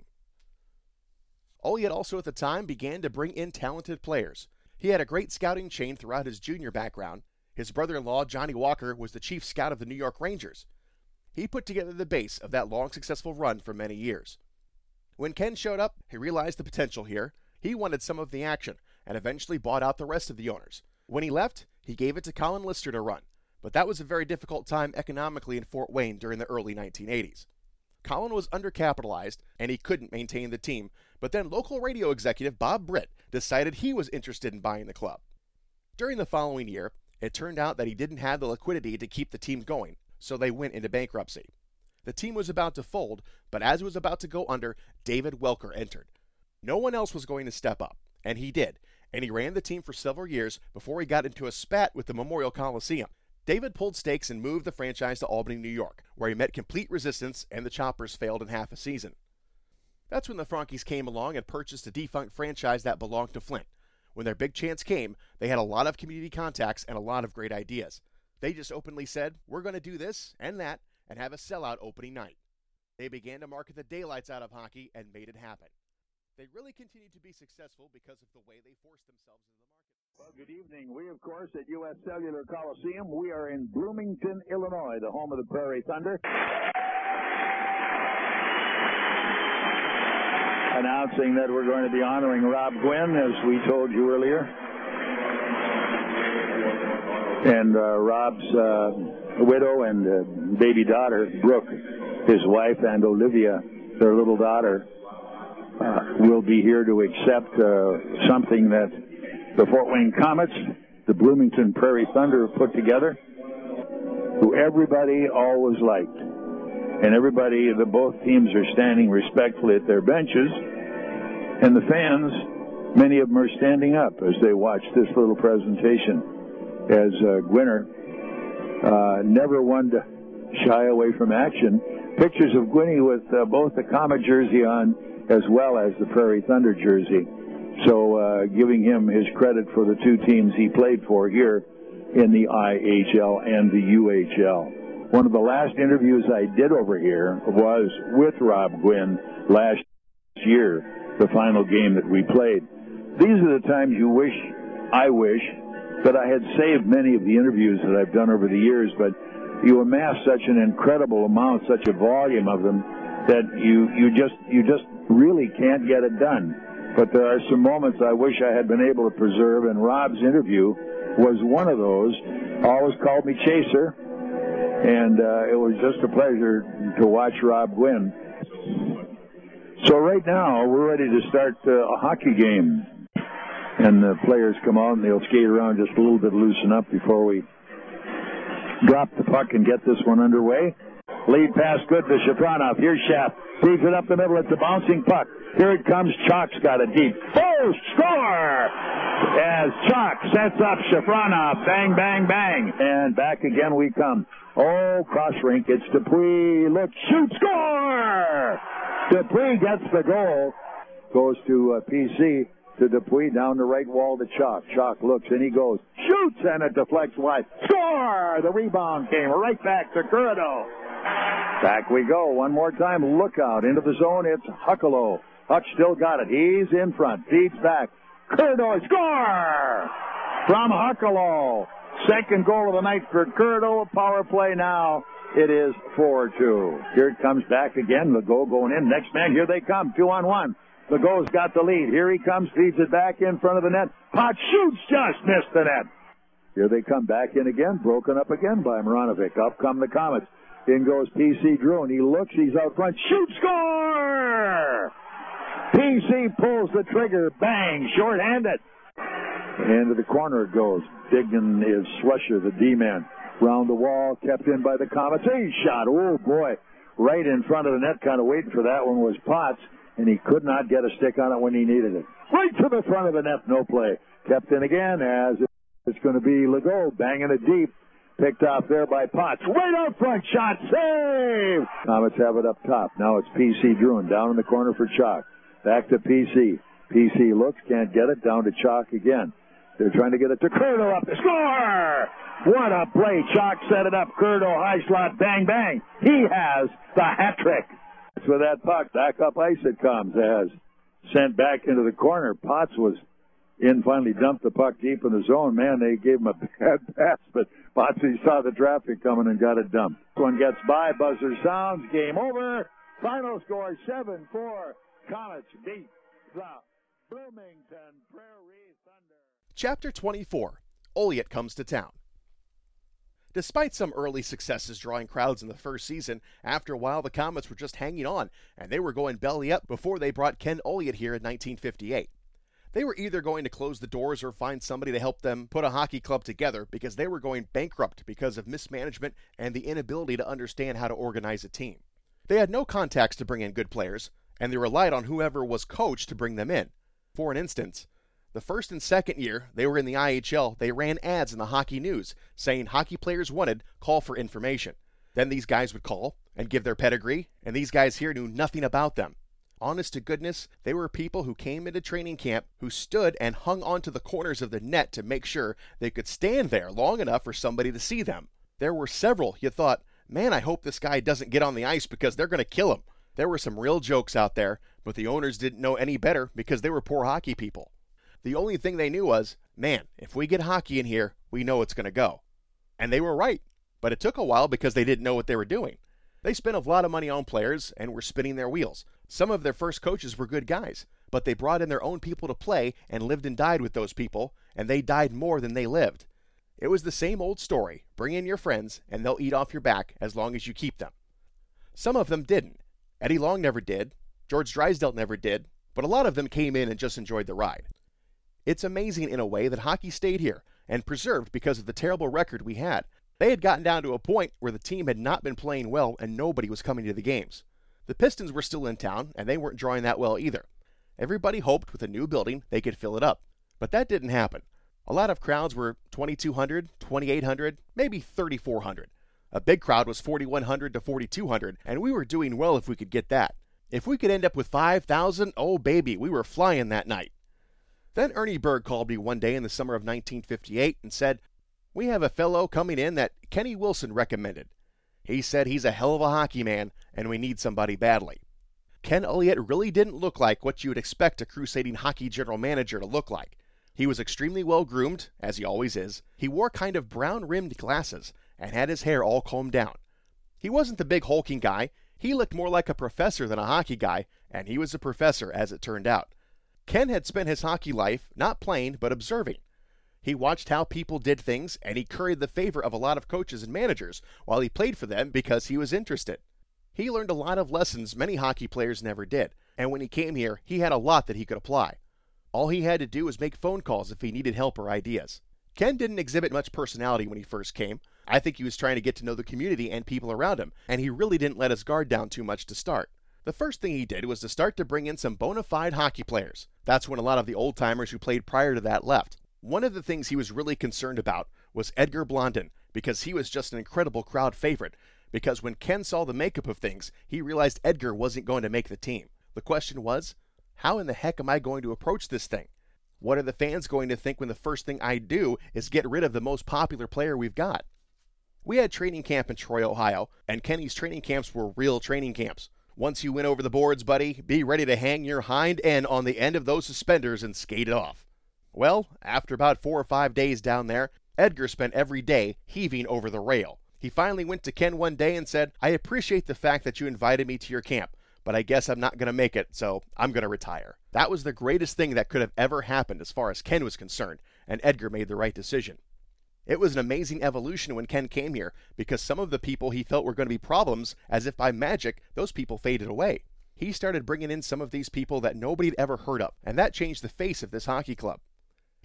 Ullyot also at the time began to bring in talented players. He had a great scouting chain throughout his junior background. His brother in law, Johnny Walker, was the chief scout of the New York Rangers. He put together the base of that long successful run for many years. When Ken showed up, he realized the potential here. He wanted some of the action and eventually bought out the rest of the owners. When he left, he gave it to Colin Lister to run, but that was a very difficult time economically in Fort Wayne during the early 1980s. Colin was undercapitalized and he couldn't maintain the team, but then local radio executive Bob Britt decided he was interested in buying the club. During the following year, it turned out that he didn't have the liquidity to keep the team going, so they went into bankruptcy. The team was about to fold, but as it was about to go under, David Welker entered. No one else was going to step up, and he did, and he ran the team for several years before he got into a spat with the Memorial Coliseum. David pulled stakes and moved the franchise to Albany, New York, where he met complete resistance and the Choppers failed in half a season. That's when the Frankes came along and purchased a defunct franchise that belonged to Flint. When their big chance came, they had a lot of community contacts and a lot of great ideas. They just openly said, We're going to do this and that and have a sellout opening night. They began to market the daylights out of hockey and made it happen. They really continued to be successful because of the way they forced themselves into the market. Well, good evening. We, of course, at U.S. Cellular Coliseum. We are in Bloomington, Illinois, the home of the Prairie Thunder. Announcing that we're going to be honoring Rob Guinn, as we told you earlier. And uh, Rob's uh, widow and uh, baby daughter, Brooke, his wife, and Olivia, their little daughter, will be here to accept uh, something that the Fort Wayne Comets, the Bloomington Prairie Thunder have put together, who everybody always liked. And everybody, the both teams are standing respectfully at their benches, and the fans, many of them are standing up as they watch this little presentation. As uh, Gwinner, uh, never one to shy away from action. Pictures of Gwinny with uh, both the Comet jersey on as well as the Prairie Thunder jersey. So uh, giving him his credit for the two teams he played for here in the IHL and the UHL. one of the last interviews I did over here was with Rob Guinn last year, the final game that we played. These are the times you wish, I wish, that I had saved many of the interviews that I've done over the years, but you amass such an incredible amount, such a volume of them, that you, you just you just really can't get it done. But there are some moments I wish I had been able to preserve, and Rob's interview was one of those. Always called me Chaser, and uh, it was just a pleasure to watch Rob Guinn. So right now we're ready to start uh, a hockey game, and the players come out and they'll skate around just a little bit, loosen up before we drop the puck and get this one underway. Lead pass good to Shafranov. Here's Shaft. Feeds it up the middle. It's a bouncing puck. Here it comes. Chaulk's got it deep. Oh, score! As Chaulk sets up Shafranov. Bang, bang, bang. And back again we come. Oh, cross rink. It's Dupuis. Look, shoot, score! Dupuis gets the goal. Goes to uh, PC to Dupuis down the right wall to Chaulk. Chaulk looks and he goes, shoots and it deflects wide. Score! The rebound came right back to Curado. Back we go. One more time. Look out. Into the zone. It's Huckalo. Huck still got it. He's in front. Feeds back. Curdo. Score! From Huckalo. Second goal of the night for Curdo. Power play now. It is 4-2. Here it comes back again. The goal going in. Next man. Here they come. Two on one. The goal's got the lead. Here he comes. Feeds it back in front of the net. Pot shoots. Just missed the net. Here they come back in again. Broken up again by Maranovic. Up come the Comets. In goes PC Drew, and he looks, he's out front. Shoot, score! PC pulls the trigger, bang, short-handed. Into the corner it goes. Digging is Slusher, the D-man. Round the wall, kept in by the Comets. A shot, oh boy. Right in front of the net, kind of waiting for that one was Potts, and he could not get a stick on it when he needed it. Right to the front of the net, no play. Kept in again as it's going to be Legault banging it deep. Picked off there by Potts. Right out front. Shot. Save. Comets have it up top. Now it's PC Drouin down in the corner for Chaulk. Back to PC. PC looks. Can't get it. Down to Chaulk again. They're trying to get it to Curdo up. The score! What a play. Chaulk set it up. Curdo high slot. Bang, bang. He has the hat trick. That's With that puck. Back up ice it comes as sent back into the corner. Potts was in finally dumped the puck deep in the zone. Man, they gave him a bad pass, but Botsy saw the traffic coming and got it dumped. One gets by, buzzer sounds, game over. Final score 7-4. Comets beat the Bloomington Prairie Thunder. Chapter 24 Ullyot comes to town. Despite some early successes drawing crowds in the first season, after a while the Comets were just hanging on, and they were going belly up before they brought Ken Ullyot here in 1958. They were either going to close the doors or find somebody to help them put a hockey club together because they were going bankrupt because of mismanagement and the inability to understand how to organize a team. They had no contacts to bring in good players, and they relied on whoever was coached to bring them in. For an instance, the first and second year they were in the IHL, they ran ads in the Hockey News saying hockey players wanted, call for information. Then these guys would call and give their pedigree, and these guys here knew nothing about them. Honest to goodness, they were people who came into training camp who stood and hung onto the corners of the net to make sure they could stand there long enough for somebody to see them. There were several you thought, man, I hope this guy doesn't get on the ice because they're going to kill him. There were some real jokes out there, but the owners didn't know any better because they were poor hockey people. The only thing they knew was, man, if we get hockey in here, we know it's going to go. And they were right, but it took a while because they didn't know what they were doing. They spent a lot of money on players and were spinning their wheels. Some of their first coaches were good guys, but they brought in their own people to play and lived and died with those people, and they died more than they lived. It was the same old story bring in your friends, and they'll eat off your back as long as you keep them. Some of them didn't. Eddie Long never did, George Drysdale never did, but a lot of them came in and just enjoyed the ride. It's amazing in a way that hockey stayed here and preserved because of the terrible record we had. They had gotten down to a point where the team had not been playing well and nobody was coming to the games. The Pistons were still in town, and they weren't drawing that well either. Everybody hoped with a new building they could fill it up. But that didn't happen. A lot of crowds were 2,200, 2,800, maybe 3,400. A big crowd was 4,100 to 4,200, and we were doing well if we could get that. If we could end up with 5,000, oh baby, we were flying that night. Then Ernie Berg called me one day in the summer of 1958 and said, We have a fellow coming in that Kenny Wilson recommended. He said he's a hell of a hockey man, and we need somebody badly. Ken Ullyot really didn't look like what you would expect a crusading hockey general manager to look like. He was extremely well groomed, as he always is. He wore kind of brown rimmed glasses and had his hair all combed down. He wasn't the big hulking guy. He looked more like a professor than a hockey guy, and he was a professor, as it turned out. Ken had spent his hockey life not playing, but observing. He watched how people did things, and he curried the favor of a lot of coaches and managers while he played for them because he was interested. He learned a lot of lessons many hockey players never did, and when he came here, he had a lot that he could apply. All he had to do was make phone calls if he needed help or ideas. Ken didn't exhibit much personality when he first came. I think he was trying to get to know the community and people around him, and he really didn't let his guard down too much to start. The first thing he did was to start to bring in some bona fide hockey players. That's when a lot of the old timers who played prior to that left. One of the things he was really concerned about was Edgar Blondin, because he was just an incredible crowd favorite. Because when Ken saw the makeup of things, he realized Edgar wasn't going to make the team. The question was, how in the heck am I going to approach this thing? What are the fans going to think when the first thing I do is get rid of the most popular player we've got? We had training camp in Troy, Ohio, and Kenny's training camps were real training camps. Once you went over the boards, buddy, be ready to hang your hind end on the end of those suspenders and skate it off. Well, after about four or five days down there, Edgar spent every day heaving over the rail. He finally went to Ken one day and said, I appreciate the fact that you invited me to your camp, but I guess I'm not going to make it, so I'm going to retire. That was the greatest thing that could have ever happened as far as Ken was concerned, and Edgar made the right decision. It was an amazing evolution when Ken came here because some of the people he felt were going to be problems, as if by magic, those people faded away. He started bringing in some of these people that nobody had ever heard of, and that changed the face of this hockey club.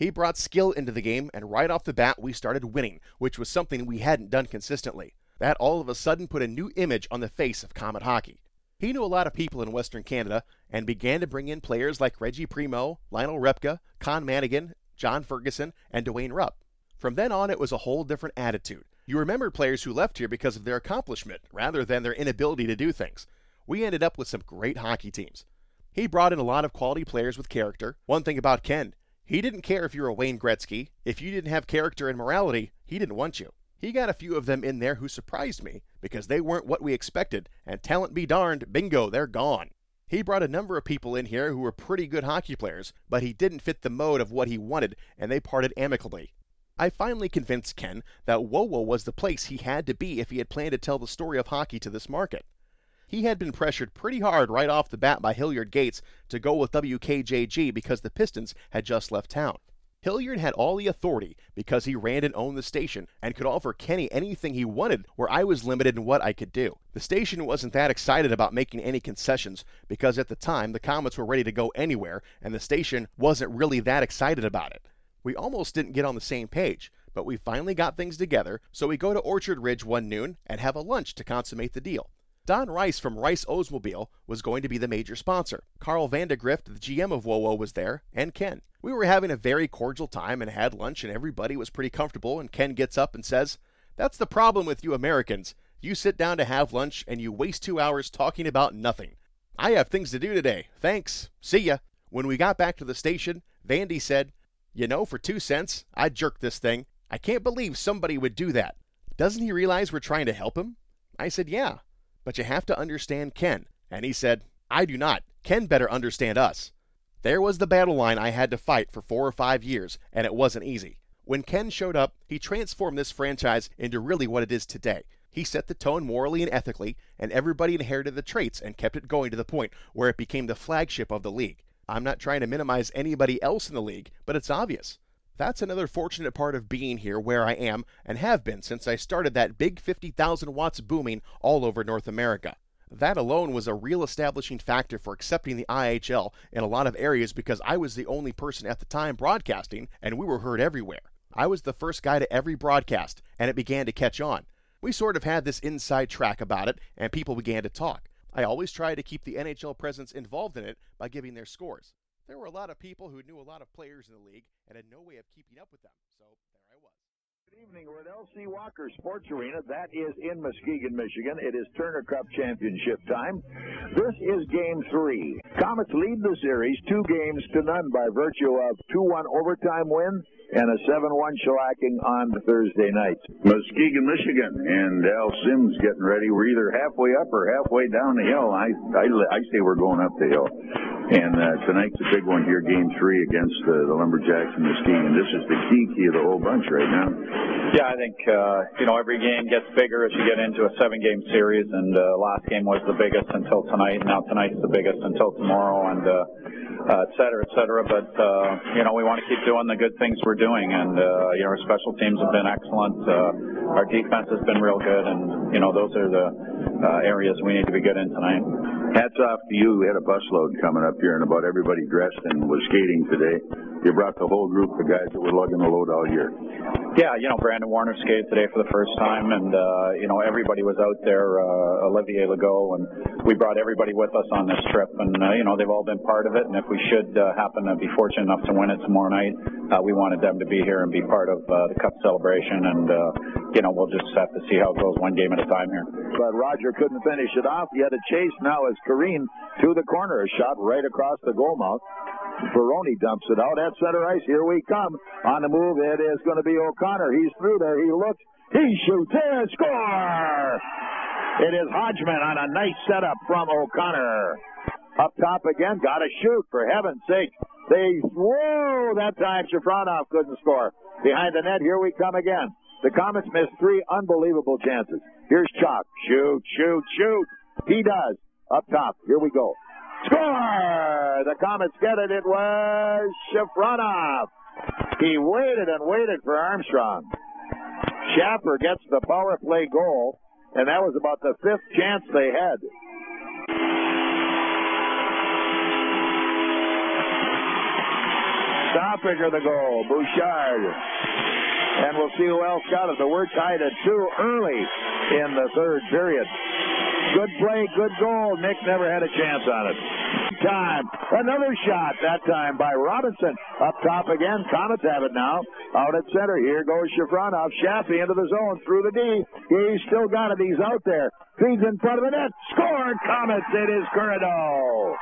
He brought skill into the game, and right off the bat, we started winning, which was something we hadn't done consistently. That all of a sudden put a new image on the face of Comet Hockey. He knew a lot of people in Western Canada and began to bring in players like Reggie Primo, Lionel Repka, Con Madigan, John Ferguson, and Dwayne Rupp. From then on, it was a whole different attitude. You remembered players who left here because of their accomplishment rather than their inability to do things. We ended up with some great hockey teams. He brought in a lot of quality players with character. One thing about Ken, he didn't care if you were a Wayne Gretzky. If you didn't have character and morality, he didn't want you. He got a few of them in there who surprised me because they weren't what we expected, and talent be darned, bingo, they're gone. He brought a number of people in here who were pretty good hockey players, but he didn't fit the mode of what he wanted, and they parted amicably. I finally convinced Ken that WOWO was the place he had to be if he had planned to tell the story of hockey to this market. He had been pressured pretty hard right off the bat by Hilliard Gates to go with WKJG because the Pistons had just left town. Hilliard had all the authority because he ran and owned the station and could offer Kenny anything he wanted where I was limited in what I could do. The station wasn't that excited about making any concessions because at the time the Comets were ready to go anywhere and the station wasn't really that excited about it. We almost didn't get on the same page, but we finally got things together, so we go to Orchard Ridge one noon and have a lunch to consummate the deal. Don Rice from Rice Oldsmobile was going to be the major sponsor. Carl Vandegrift, the GM of WOWO, was there, and Ken. We were having a very cordial time and had lunch, and everybody was pretty comfortable. And Ken gets up and says, That's the problem with you Americans. You sit down to have lunch and you waste two hours talking about nothing. I have things to do today. Thanks. See ya. When we got back to the station, Vandy said, You know, for two cents, I'd jerk this thing. I can't believe somebody would do that. Doesn't he realize we're trying to help him? I said, Yeah, but you have to understand Ken. And he said, I do not. Ken better understand us. There was the battle line I had to fight for four or five years, and it wasn't easy. When Ken showed up, he transformed this franchise into really what it is today. He set the tone morally and ethically, and everybody inherited the traits and kept it going to the point where it became the flagship of the league. I'm not trying to minimize anybody else in the league, but it's obvious. That's another fortunate part of being here where I am and have been since I started that big 50,000 watts booming all over North America. That alone was a real establishing factor for accepting the IHL in a lot of areas because I was the only person at the time broadcasting and we were heard everywhere. I was the first guy to every broadcast and it began to catch on. We sort of had this inside track about it and people began to talk. I always tried to keep the NHL presence involved in it by giving their scores. There were a lot of people who knew a lot of players in the league and had no way of keeping up with them, so there I was. Good evening. We're at LC Walker Sports Arena. That is in Muskegon, Michigan. It is Turner Cup Championship time. This is game three. Comets lead the series two games to none by virtue of 2-1 overtime win and a 7-1 shellacking on Thursday night. Muskegon, Michigan, and Al Sims getting ready. We're either halfway up or halfway down the hill. I I, I say we're going up the hill. And uh, tonight's a big one here, game three against uh, the Lumberjacks in Muskegon. This is the key key of the whole bunch right now. Yeah, I think uh, you know every game gets bigger as you get into a seven-game series, and uh, last game was the biggest until tonight. Now tonight's the biggest until tomorrow, and uh, uh, et cetera, et cetera. But uh, you know we want to keep doing the good things we're doing, and uh, you know our special teams have been excellent. Uh, our defense has been real good, and you know those are the uh, areas we need to be good in tonight. Hats off to you. We had a busload coming up here, and about everybody dressed and was skating today. You brought the whole group of guys that were lugging the load all year. Yeah, you know, Brandon Warner skated today for the first time, and uh, you know everybody was out there. Uh, Olivier Legault, and we brought everybody with us on this trip, and uh, you know they've all been part of it. And if we should uh, happen to be fortunate enough to win it tomorrow night, uh, we wanted them to be here and be part of uh, the cup celebration. And uh, you know we'll just have to see how it goes one game at a time here. But Roger couldn't finish it off. He had a chase now as Kareen to the corner, a shot right across the goal mouth. Baroni dumps it out at center ice. Here we come. On the move, it is going to be O'Connor. He's through there. He looks. He shoots and score! It is Hodgman on a nice setup from O'Connor. Up top again, got to shoot for heaven's sake. They whoa that time Shafranov couldn't score. Behind the net, here we come again. The Comets missed three unbelievable chances. Here's Chaulk. Shoot, shoot, shoot. He does. Up top. Here we go. Score! The Comets get it. It was Shafranov. He waited and waited for Armstrong. Schaffer gets the power play goal, and that was about the fifth chance they had. Stoppage of the goal, Bouchard. And we'll see who else got it. But we're tied at two early in the third period. Good play, good goal. Nick never had a chance on it. Time. Another shot, that time by Robinson. Up top again. Comets have it now. Out at center. Here goes Shafranov. Shaffy into the zone. Through the D. He's still got it. He's out there. Feeds in front of the net. Score, Comets. It is Curado.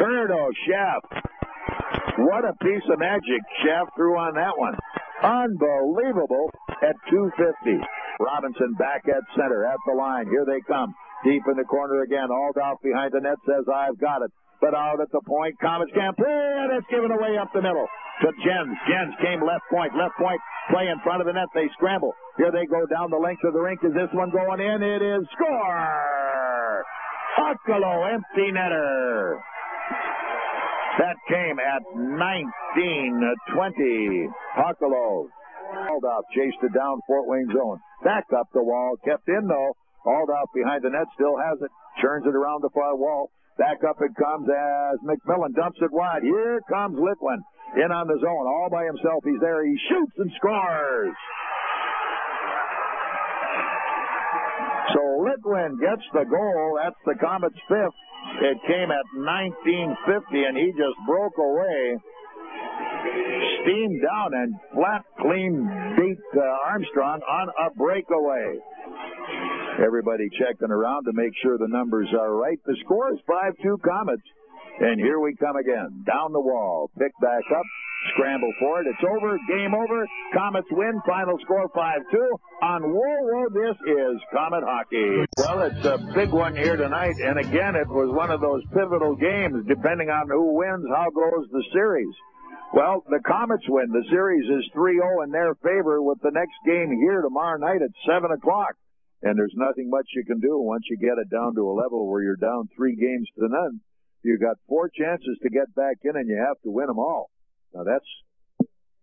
Curado, Shaft. What a piece of magic Shaft threw on that one. Unbelievable at 250. Robinson back at center at the line. Here they come. Deep in the corner again. All Aldoff behind the net says, I've got it. But out at the point, Comets play, and it's given away up the middle to Jens. Jens came left point, left point, play in front of the net. They scramble. Here they go down the length of the rink. Is this one going in? It is score! Huckalo, empty netter. That came at 19-20. Huckalo. Aldoff chased it down Fort Wayne zone. Back up the wall. Kept in though. Aldoff behind the net still has it. Churns it around the far wall. Back up it comes as McMillan dumps it wide. Here comes Litwin. In on the zone. All by himself. He's there. He shoots and scores. So Litwin gets the goal. That's the Comets' fifth. It came at 1950, and he just broke away. Steamed down and flat clean beat uh, Armstrong on a breakaway. Everybody checking around to make sure the numbers are right. The score is 5-2 Comets. And here we come again. Down the wall. Pick back up. Scramble for it. It's over. Game over. Comets win. Final score 5-2. On WOWO, this is Comet Hockey. Well, it's a big one here tonight. And again, it was one of those pivotal games. Depending on who wins, how goes the series. Well, the Comets win. The series is 3-0 in their favor with the next game here tomorrow night at 7 o'clock. And there's nothing much you can do once you get it down to a level where you're down three games to none. You've got four chances to get back in, and you have to win them all. Now that's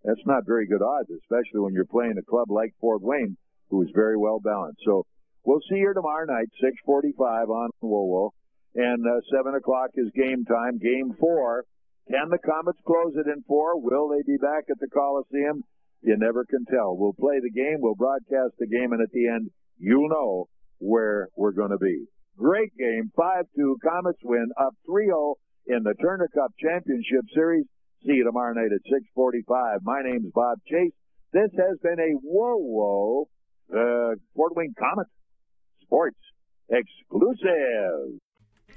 that's not very good odds, especially when you're playing a club like Fort Wayne, who is very well balanced. So we'll see you tomorrow night, 6:45 on WOWO, and uh, seven o'clock is game time. Game four. Can the Comets close it in four? Will they be back at the Coliseum? You never can tell. We'll play the game, we'll broadcast the game, and at the end, you'll know where we're going to be. Great game, 5-2. Comets win up 3-0 in the Turner Cup Championship Series. See you tomorrow night at 6:45. My name's Bob Chase. This has been a whoa whoa uh, Fort Wayne Comet Sports exclusive.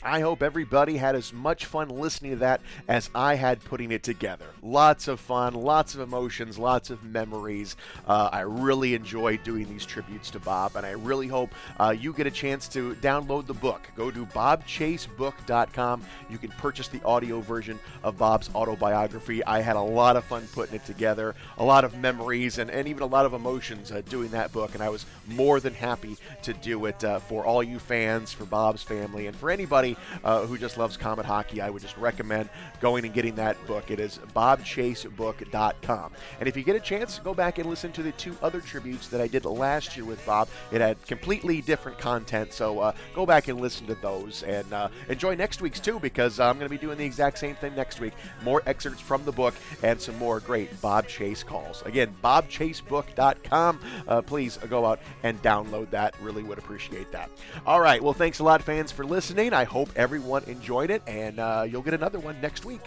I hope everybody had as much fun listening to that as I had putting it together. Lots of fun, lots of emotions, lots of memories. Uh, I really enjoy doing these tributes to Bob, and I really hope uh, you get a chance to download the book. Go to bobchasebook.com. You can purchase the audio version of Bob's autobiography. I had a lot of fun putting it together, a lot of memories, and, and even a lot of emotions uh, doing that book, and I was more than happy to do it uh, for all you fans, for Bob's family, and for anybody uh, who just loves Komet hockey, I would just recommend going and getting that book. It is bobchasebook.com. And if you get a chance, go back and listen to the two other tributes that I did last year with Bob. It had completely different content, so uh, go back and listen to those and uh, enjoy next week's too because I'm going to be doing the exact same thing next week. More excerpts from the book and some more great Bob Chase calls. Again, bobchasebook.com. Uh, please go out and download that. Really would appreciate that. All right. Well, thanks a lot, fans, for listening. I hope everyone enjoyed it, and uh, you'll get another one next week.